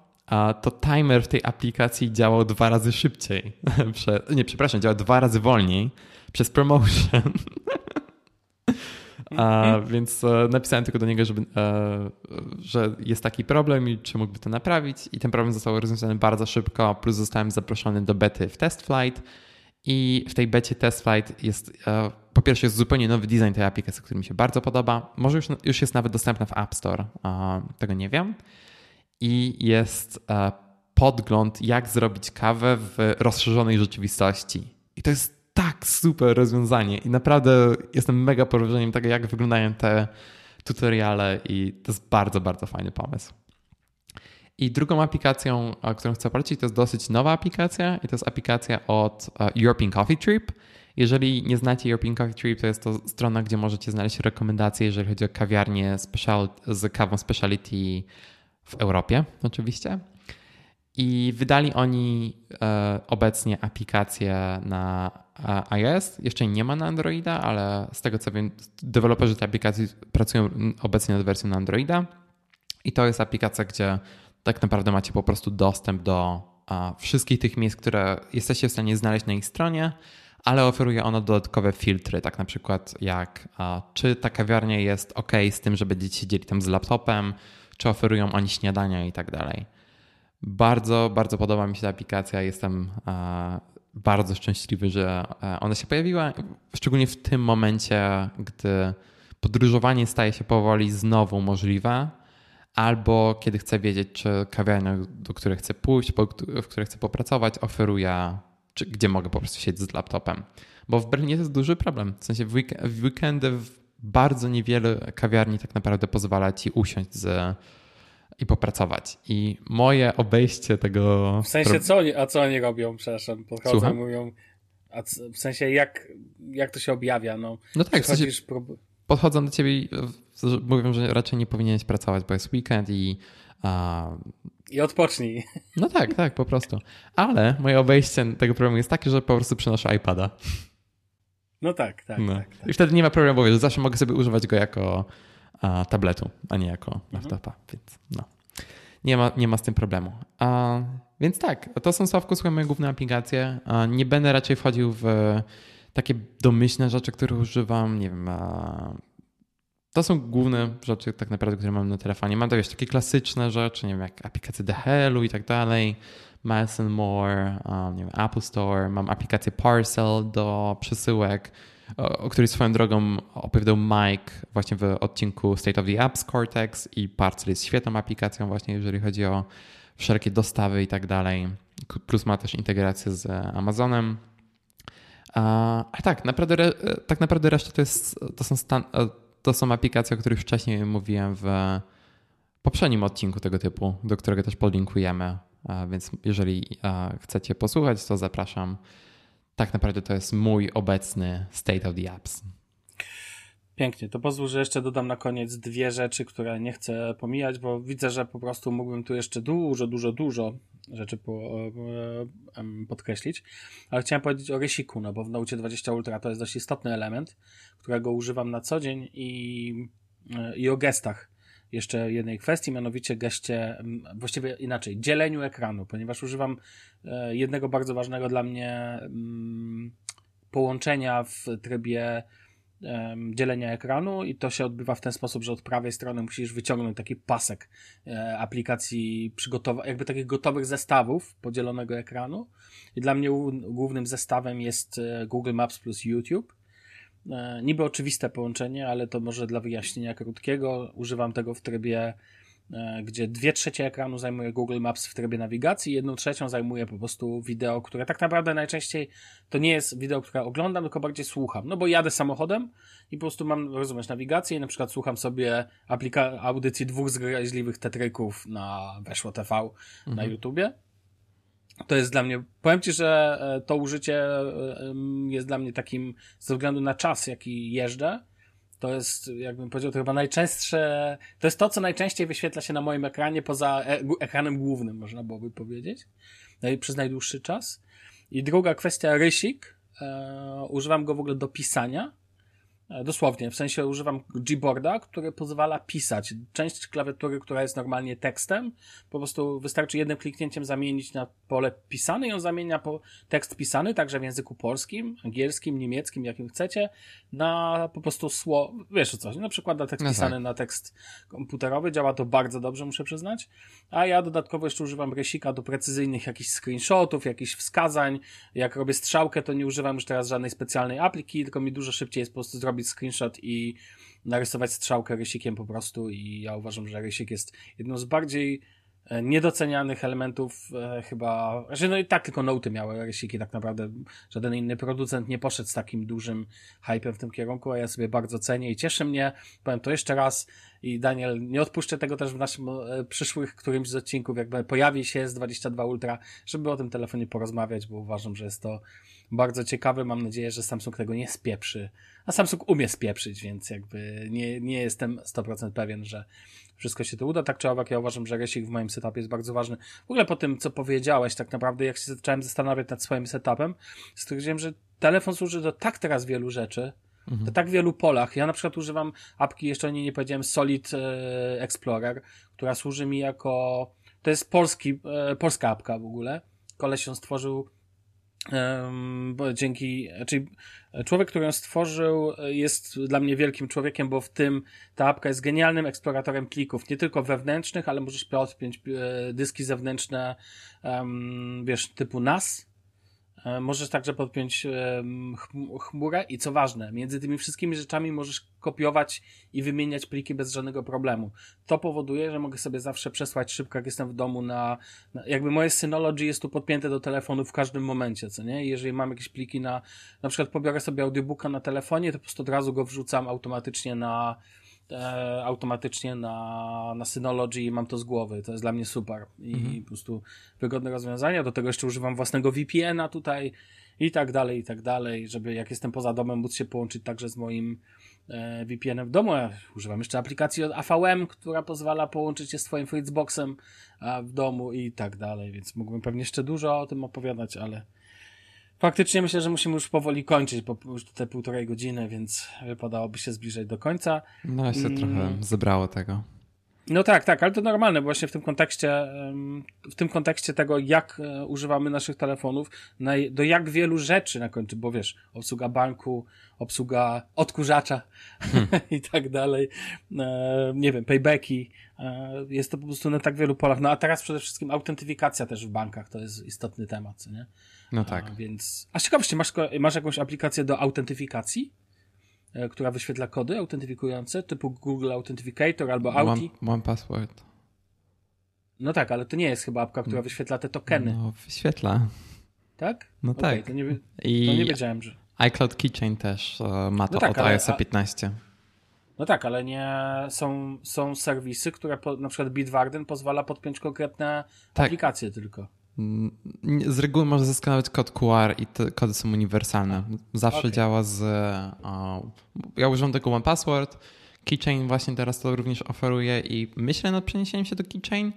to timer w tej aplikacji działał dwa razy szybciej. nie, przepraszam, działał dwa razy wolniej przez promotion. A, więc e, napisałem tylko do niego, żeby, e, że jest taki problem i czy mógłby to naprawić. I ten problem został rozwiązany bardzo szybko, plus zostałem zaproszony do bety w Test Flight. I w tej becie Test Flight jest, e, po pierwsze, jest zupełnie nowy design tej aplikacji, który mi się bardzo podoba. Może już, już jest nawet dostępna w App Store, tego nie wiem i jest e, podgląd, jak zrobić kawę w rozszerzonej rzeczywistości. I to jest tak super rozwiązanie i naprawdę jestem mega porównieniem tego, jak wyglądają te tutoriale i to jest bardzo, bardzo fajny pomysł. I drugą aplikacją, którą chcę polecić, to jest dosyć nowa aplikacja i to jest aplikacja od European Coffee Trip. Jeżeli nie znacie European Coffee Trip, to jest to strona, gdzie możecie znaleźć rekomendacje, jeżeli chodzi o kawiarnię special, z kawą speciality w Europie oczywiście. I wydali oni e, obecnie aplikację na e, iOS. Jeszcze nie ma na Androida, ale z tego co wiem, deweloperzy tej aplikacji pracują obecnie nad wersją na Androida. I to jest aplikacja, gdzie tak naprawdę macie po prostu dostęp do e, wszystkich tych miejsc, które jesteście w stanie znaleźć na ich stronie, ale oferuje ona dodatkowe filtry, tak na przykład jak czy ta kawiarnia jest ok z tym, że będziecie siedzieli tam z laptopem, czy oferują oni śniadania i tak dalej. Bardzo, bardzo podoba mi się ta aplikacja. Jestem bardzo szczęśliwy, że e, ona się pojawiła, szczególnie w tym momencie, gdy podróżowanie staje się powoli znowu możliwe, albo kiedy chcę wiedzieć, czy kawiarnia, do której chcę pójść, w której chcę popracować, oferuje, czy gdzie mogę po prostu siedzieć z laptopem. Bo w Berlinie to jest duży problem. W sensie w, week w weekendy bardzo niewiele kawiarni tak naprawdę pozwala ci usiąść z, i popracować. I moje obejście tego. W sensie, co oni, a co oni robią? Przepraszam, podchodzą i mówią. A w sensie, jak, jak to się objawia? No, no tak, w sensie, podchodzą do ciebie i mówią, że raczej nie powinieneś pracować, bo jest weekend i. A... I odpocznij. No tak, tak, po prostu. Ale moje obejście tego problemu jest takie, że po prostu przenoszę iPada. No tak, tak, no. tak, tak. I wtedy nie ma problemu, bo zawsze mogę sobie używać go jako a, tabletu, a nie jako mhm. laptopa, więc no. Nie ma, nie ma z tym problemu. A, więc tak, to są Sławku, słuchaj, moje główne aplikacje. A, nie będę raczej wchodził w takie domyślne rzeczy, które używam, nie wiem, to są główne rzeczy tak naprawdę, które mam na telefonie. Mam wiesz, takie klasyczne rzeczy, nie wiem, jak aplikacje Hellu i tak dalej. Miles More, um, nie wiem, Apple Store, mam aplikację Parcel do przesyłek, o, o której swoją drogą opowiadał Mike właśnie w odcinku State of the Apps Cortex i Parcel jest świetną aplikacją właśnie, jeżeli chodzi o wszelkie dostawy i tak dalej. Plus ma też integrację z Amazonem. A, tak, naprawdę, tak naprawdę reszta to, jest, to, są stan, to są aplikacje, o których wcześniej mówiłem w poprzednim odcinku tego typu, do którego też podlinkujemy. Więc jeżeli chcecie posłuchać, to zapraszam. Tak naprawdę to jest mój obecny state of the apps. Pięknie. To pozwól, że jeszcze dodam na koniec dwie rzeczy, które nie chcę pomijać, bo widzę, że po prostu mógłbym tu jeszcze dużo, dużo, dużo rzeczy po, podkreślić. Ale chciałem powiedzieć o Rysiku, no bo w Note 20 Ultra to jest dość istotny element, którego używam na co dzień i, i o gestach jeszcze jednej kwestii, mianowicie geście, właściwie inaczej, dzieleniu ekranu, ponieważ używam e, jednego bardzo ważnego dla mnie połączenia w trybie dzielenia ekranu i to się odbywa w ten sposób, że od prawej strony musisz wyciągnąć taki pasek e, aplikacji przygotowanych, jakby takich gotowych zestawów podzielonego ekranu i dla mnie głównym zestawem jest e, Google Maps plus YouTube E, niby oczywiste połączenie, ale to może dla wyjaśnienia krótkiego. Używam tego w trybie, gdzie dwie trzecie ekranu zajmuje Google Maps w trybie nawigacji, jedną trzecią zajmuje po prostu wideo, które tak naprawdę najczęściej to nie jest wideo, które oglądam, tylko bardziej słucham. No bo jadę samochodem i po prostu mam, rozumiesz, nawigację i na przykład słucham sobie aplika- audycji dwóch zgraźliwych tetryków na Weszło TV mhm. na YouTubie to jest dla mnie, powiem Ci, że e, to użycie e, jest dla mnie takim, ze względu na czas, jaki jeżdżę, to jest, jakbym powiedział, to chyba najczęstsze, to jest to, co najczęściej wyświetla się na moim ekranie poza e ekranem głównym, można byłoby powiedzieć, przez najdłuższy czas. I druga kwestia, rysik. E, używam go w ogóle do pisania dosłownie, w sensie używam Gboarda, który pozwala pisać. Część klawiatury, która jest normalnie tekstem, po prostu wystarczy jednym kliknięciem zamienić na pole pisane i on zamienia po tekst pisany, także w języku polskim, angielskim, niemieckim, jakim chcecie, na po prostu słowo, wiesz o coś, na przykład na tekst no pisany tak. na tekst komputerowy. Działa to bardzo dobrze, muszę przyznać. A ja dodatkowo jeszcze używam Resika do precyzyjnych jakichś screenshotów, jakichś wskazań. Jak robię strzałkę, to nie używam już teraz żadnej specjalnej apliki, tylko mi dużo szybciej jest po prostu zrobić zrobić screenshot i narysować strzałkę rysikiem po prostu i ja uważam, że rysik jest jedną z bardziej e, niedocenianych elementów e, chyba, że znaczy, no i tak tylko noty miały rysiki, tak naprawdę. Żaden inny producent nie poszedł z takim dużym hypem w tym kierunku, a ja sobie bardzo cenię i cieszy mnie, powiem to jeszcze raz i Daniel, nie odpuszczę tego też w naszym e, przyszłych którymś z odcinków, jakby pojawi się S22 Ultra, żeby o tym telefonie porozmawiać, bo uważam, że jest to bardzo ciekawe, mam nadzieję, że Samsung tego nie spieprzy a Samsung umie spieprzyć, więc jakby nie, nie jestem 100% pewien, że wszystko się to uda. Tak czy owak, ja uważam, że resik w moim setupie jest bardzo ważny. W ogóle po tym, co powiedziałeś, tak naprawdę, jak się zacząłem zastanawiać nad swoim setupem, stwierdziłem, że telefon służy do tak teraz wielu rzeczy, mhm. do tak wielu polach. Ja na przykład używam apki, jeszcze o niej nie powiedziałem, Solid e, Explorer, która służy mi jako, to jest polski, e, polska apka w ogóle. Koleś ją stworzył bo dzięki, czyli człowiek, który ją stworzył, jest dla mnie wielkim człowiekiem, bo w tym ta apka jest genialnym eksploratorem plików, nie tylko wewnętrznych, ale możesz podpiąć e, dyski zewnętrzne, wiesz, typu NAS, możesz także podpiąć chmurę i co ważne, między tymi wszystkimi rzeczami możesz kopiować i wymieniać pliki bez żadnego problemu. To powoduje, że mogę sobie zawsze przesłać szybko, jak jestem w domu na, na jakby moje Synology jest tu podpięte do telefonu w każdym momencie, co nie? Jeżeli mam jakieś pliki na, na przykład pobiorę sobie audiobooka na telefonie, to po prostu od razu go wrzucam automatycznie na, e, automatycznie na, na Synology i mam to z głowy. To jest dla mnie super. I mhm. po prostu wygodne rozwiązania. Do tego jeszcze używam własnego VPN-a tutaj i tak dalej, i tak dalej, żeby jak jestem poza domem móc się połączyć także z moim e, VPN-em w domu. Ja używam jeszcze aplikacji od AVM, która pozwala połączyć się z twoim Fritzboxem w domu i tak dalej, więc mógłbym pewnie jeszcze dużo o tym opowiadać, ale Faktycznie myślę, że musimy już powoli kończyć, bo już te półtorej godziny, więc wypadałoby się zbliżać do końca. No się mm. trochę zebrało tego. No tak, tak, ale to normalne, bo właśnie w tym kontekście, w tym kontekście tego, jak e, używamy naszych telefonów, do jak wielu rzeczy na końcu, bo wiesz, obsługa banku, obsługa odkurzacza hmm. i tak dalej, e, nie wiem, paybacki, e, jest to po prostu na tak wielu polach. No a teraz przede wszystkim autentyfikacja też w bankach, to jest istotny temat, nie? No tak. A, więc, a ciekawości, masz, masz jakąś aplikację do autentyfikacji? E, która wyświetla kody autentyfikujące, typu Google Authenticator albo Audi. One, one Password. No tak, ale to nie jest chyba apka, która wyświetla te tokeny. No, wyświetla. Tak? No okay, tak. To nie, I to nie wiedziałem, że... iCloud Keychain też e, ma to no tak, od ale, iOS 15. No tak, ale nie są, są serwisy, które po, na przykład Bitwarden pozwala podpiąć konkretne tak. aplikacje tylko. Z reguły możesz zeskanować kod QR i te kody są uniwersalne. Zawsze okay. działa z. O, ja używam tego One Password. Keychain właśnie teraz to również oferuje i myślę nad przeniesieniem się do Keychain,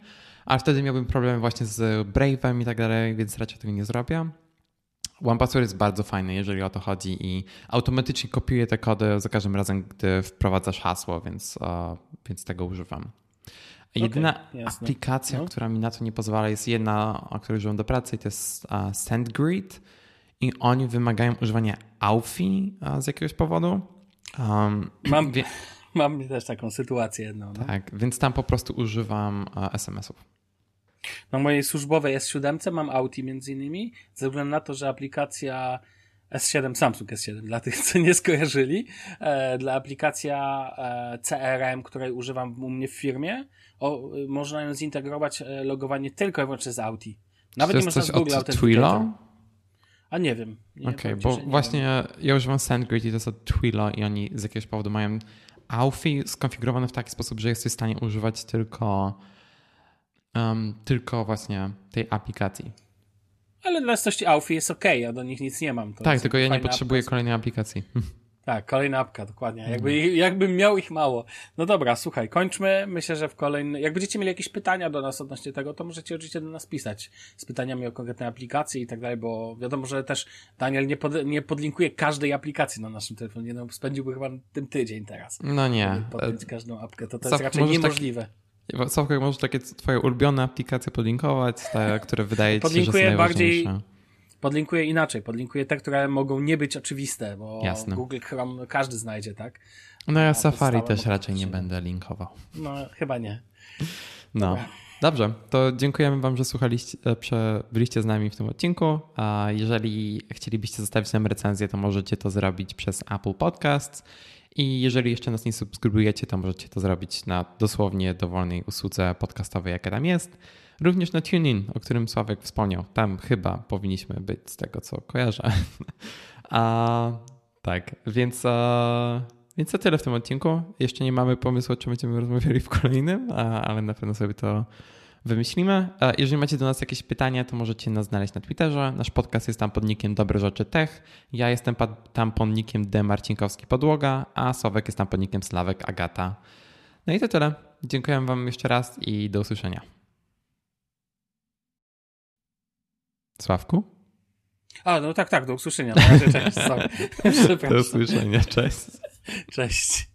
ale wtedy miałbym problemy właśnie z Brave'em i tak dalej, więc raczej tego nie zrobię. One Password jest bardzo fajny, jeżeli o to chodzi i automatycznie kopiuje te kody za każdym razem, gdy wprowadzasz hasło, więc, więc tego używam. Jedyna okay, aplikacja, no. która mi na to nie pozwala, jest jedna, o której używam do pracy, to jest SendGrid. I oni wymagają używania uh, z jakiegoś powodu. Um, mam, wie... mam też taką sytuację jedną. No? Tak, więc tam po prostu używam SMS-ów. Na mojej służbowej S7 mam Authy między innymi, ze względu na to, że aplikacja S7, Samsung S7, dla tych, co nie skojarzyli, e, dla aplikacja e, CRM, której używam u mnie w firmie, o, można ją zintegrować e, logowanie tylko i wyłącznie z Audi. Nawet nie można z Google Twilio? A nie wiem. Okej, okay, bo właśnie wiem. ja używam SendGrid i to jest od Twilio i oni z jakiegoś powodu mają Authy skonfigurowane w taki sposób, że jesteś w stanie używać tylko um, tylko właśnie tej aplikacji. Ale dla jasności Authy jest ok, ja do nich nic nie mam. To tak, tylko ja nie potrzebuję kolejnej aplikacji. Tak, kolejna apka, dokładnie. Jakby, mhm. jakbym miał ich mało. No dobra, słuchaj, kończmy. Myślę, że w kolejnym. Jak będziecie mieli jakieś pytania do nas odnośnie tego, to możecie oczywiście do nas pisać z pytaniami o konkretne aplikacje i tak dalej, bo wiadomo, że też Daniel nie, pod, nie podlinkuje każdej aplikacji na naszym telefonie. No, spędziłby chyba tym tydzień teraz. No nie. Podpiąć każdą apkę. To, to jest raczej niemożliwe. Tak, Sławko, możesz takie twoje ulubione aplikacje podlinkować, te, które wydaje ci się, że są najważniejsze. bardziej podlinkuję inaczej. Podlinkuję te, które mogą nie być oczywiste, bo Jasne. Google Chrome każdy znajdzie, tak? No ja Safari też raczej nie będę linkował. No chyba nie. No. Dobra. Dobrze, to dziękujemy Wam, że słuchaliście, e, byliście z nami w tym odcinku. A jeżeli chcielibyście zostawić nam recenzję, to możecie to zrobić przez Apple Podcasts. I jeżeli jeszcze nas nie subskrybujecie, to możecie to zrobić na dosłownie dowolnej usłudze podcastowej, jaka tam jest. Również na TuneIn, o którym Sławek wspomniał. Tam chyba powinniśmy być z tego, co kojarzę. a, tak, więc, a, więc to tyle w tym odcinku. Jeszcze nie mamy pomysłu, o czym będziemy rozmawiali w kolejnym, a, ale na pewno sobie to wymyślimy. Jeżeli macie do nas jakieś pytania, to możecie nas znaleźć na Twitterze. Nasz podcast jest tam pod nickiem Dobre Rzeczy Tech. Ja jestem tam pod nickiem D. Marcinkowski Podłoga, a Sławek jest tam pod nickiem Slawek Agata. No i to tyle. Dziękuję Wam jeszcze raz i do usłyszenia. Sławku? A, no tak, tak, do usłyszenia. Na razie, cześć. do usłyszenia, cześć. Cześć.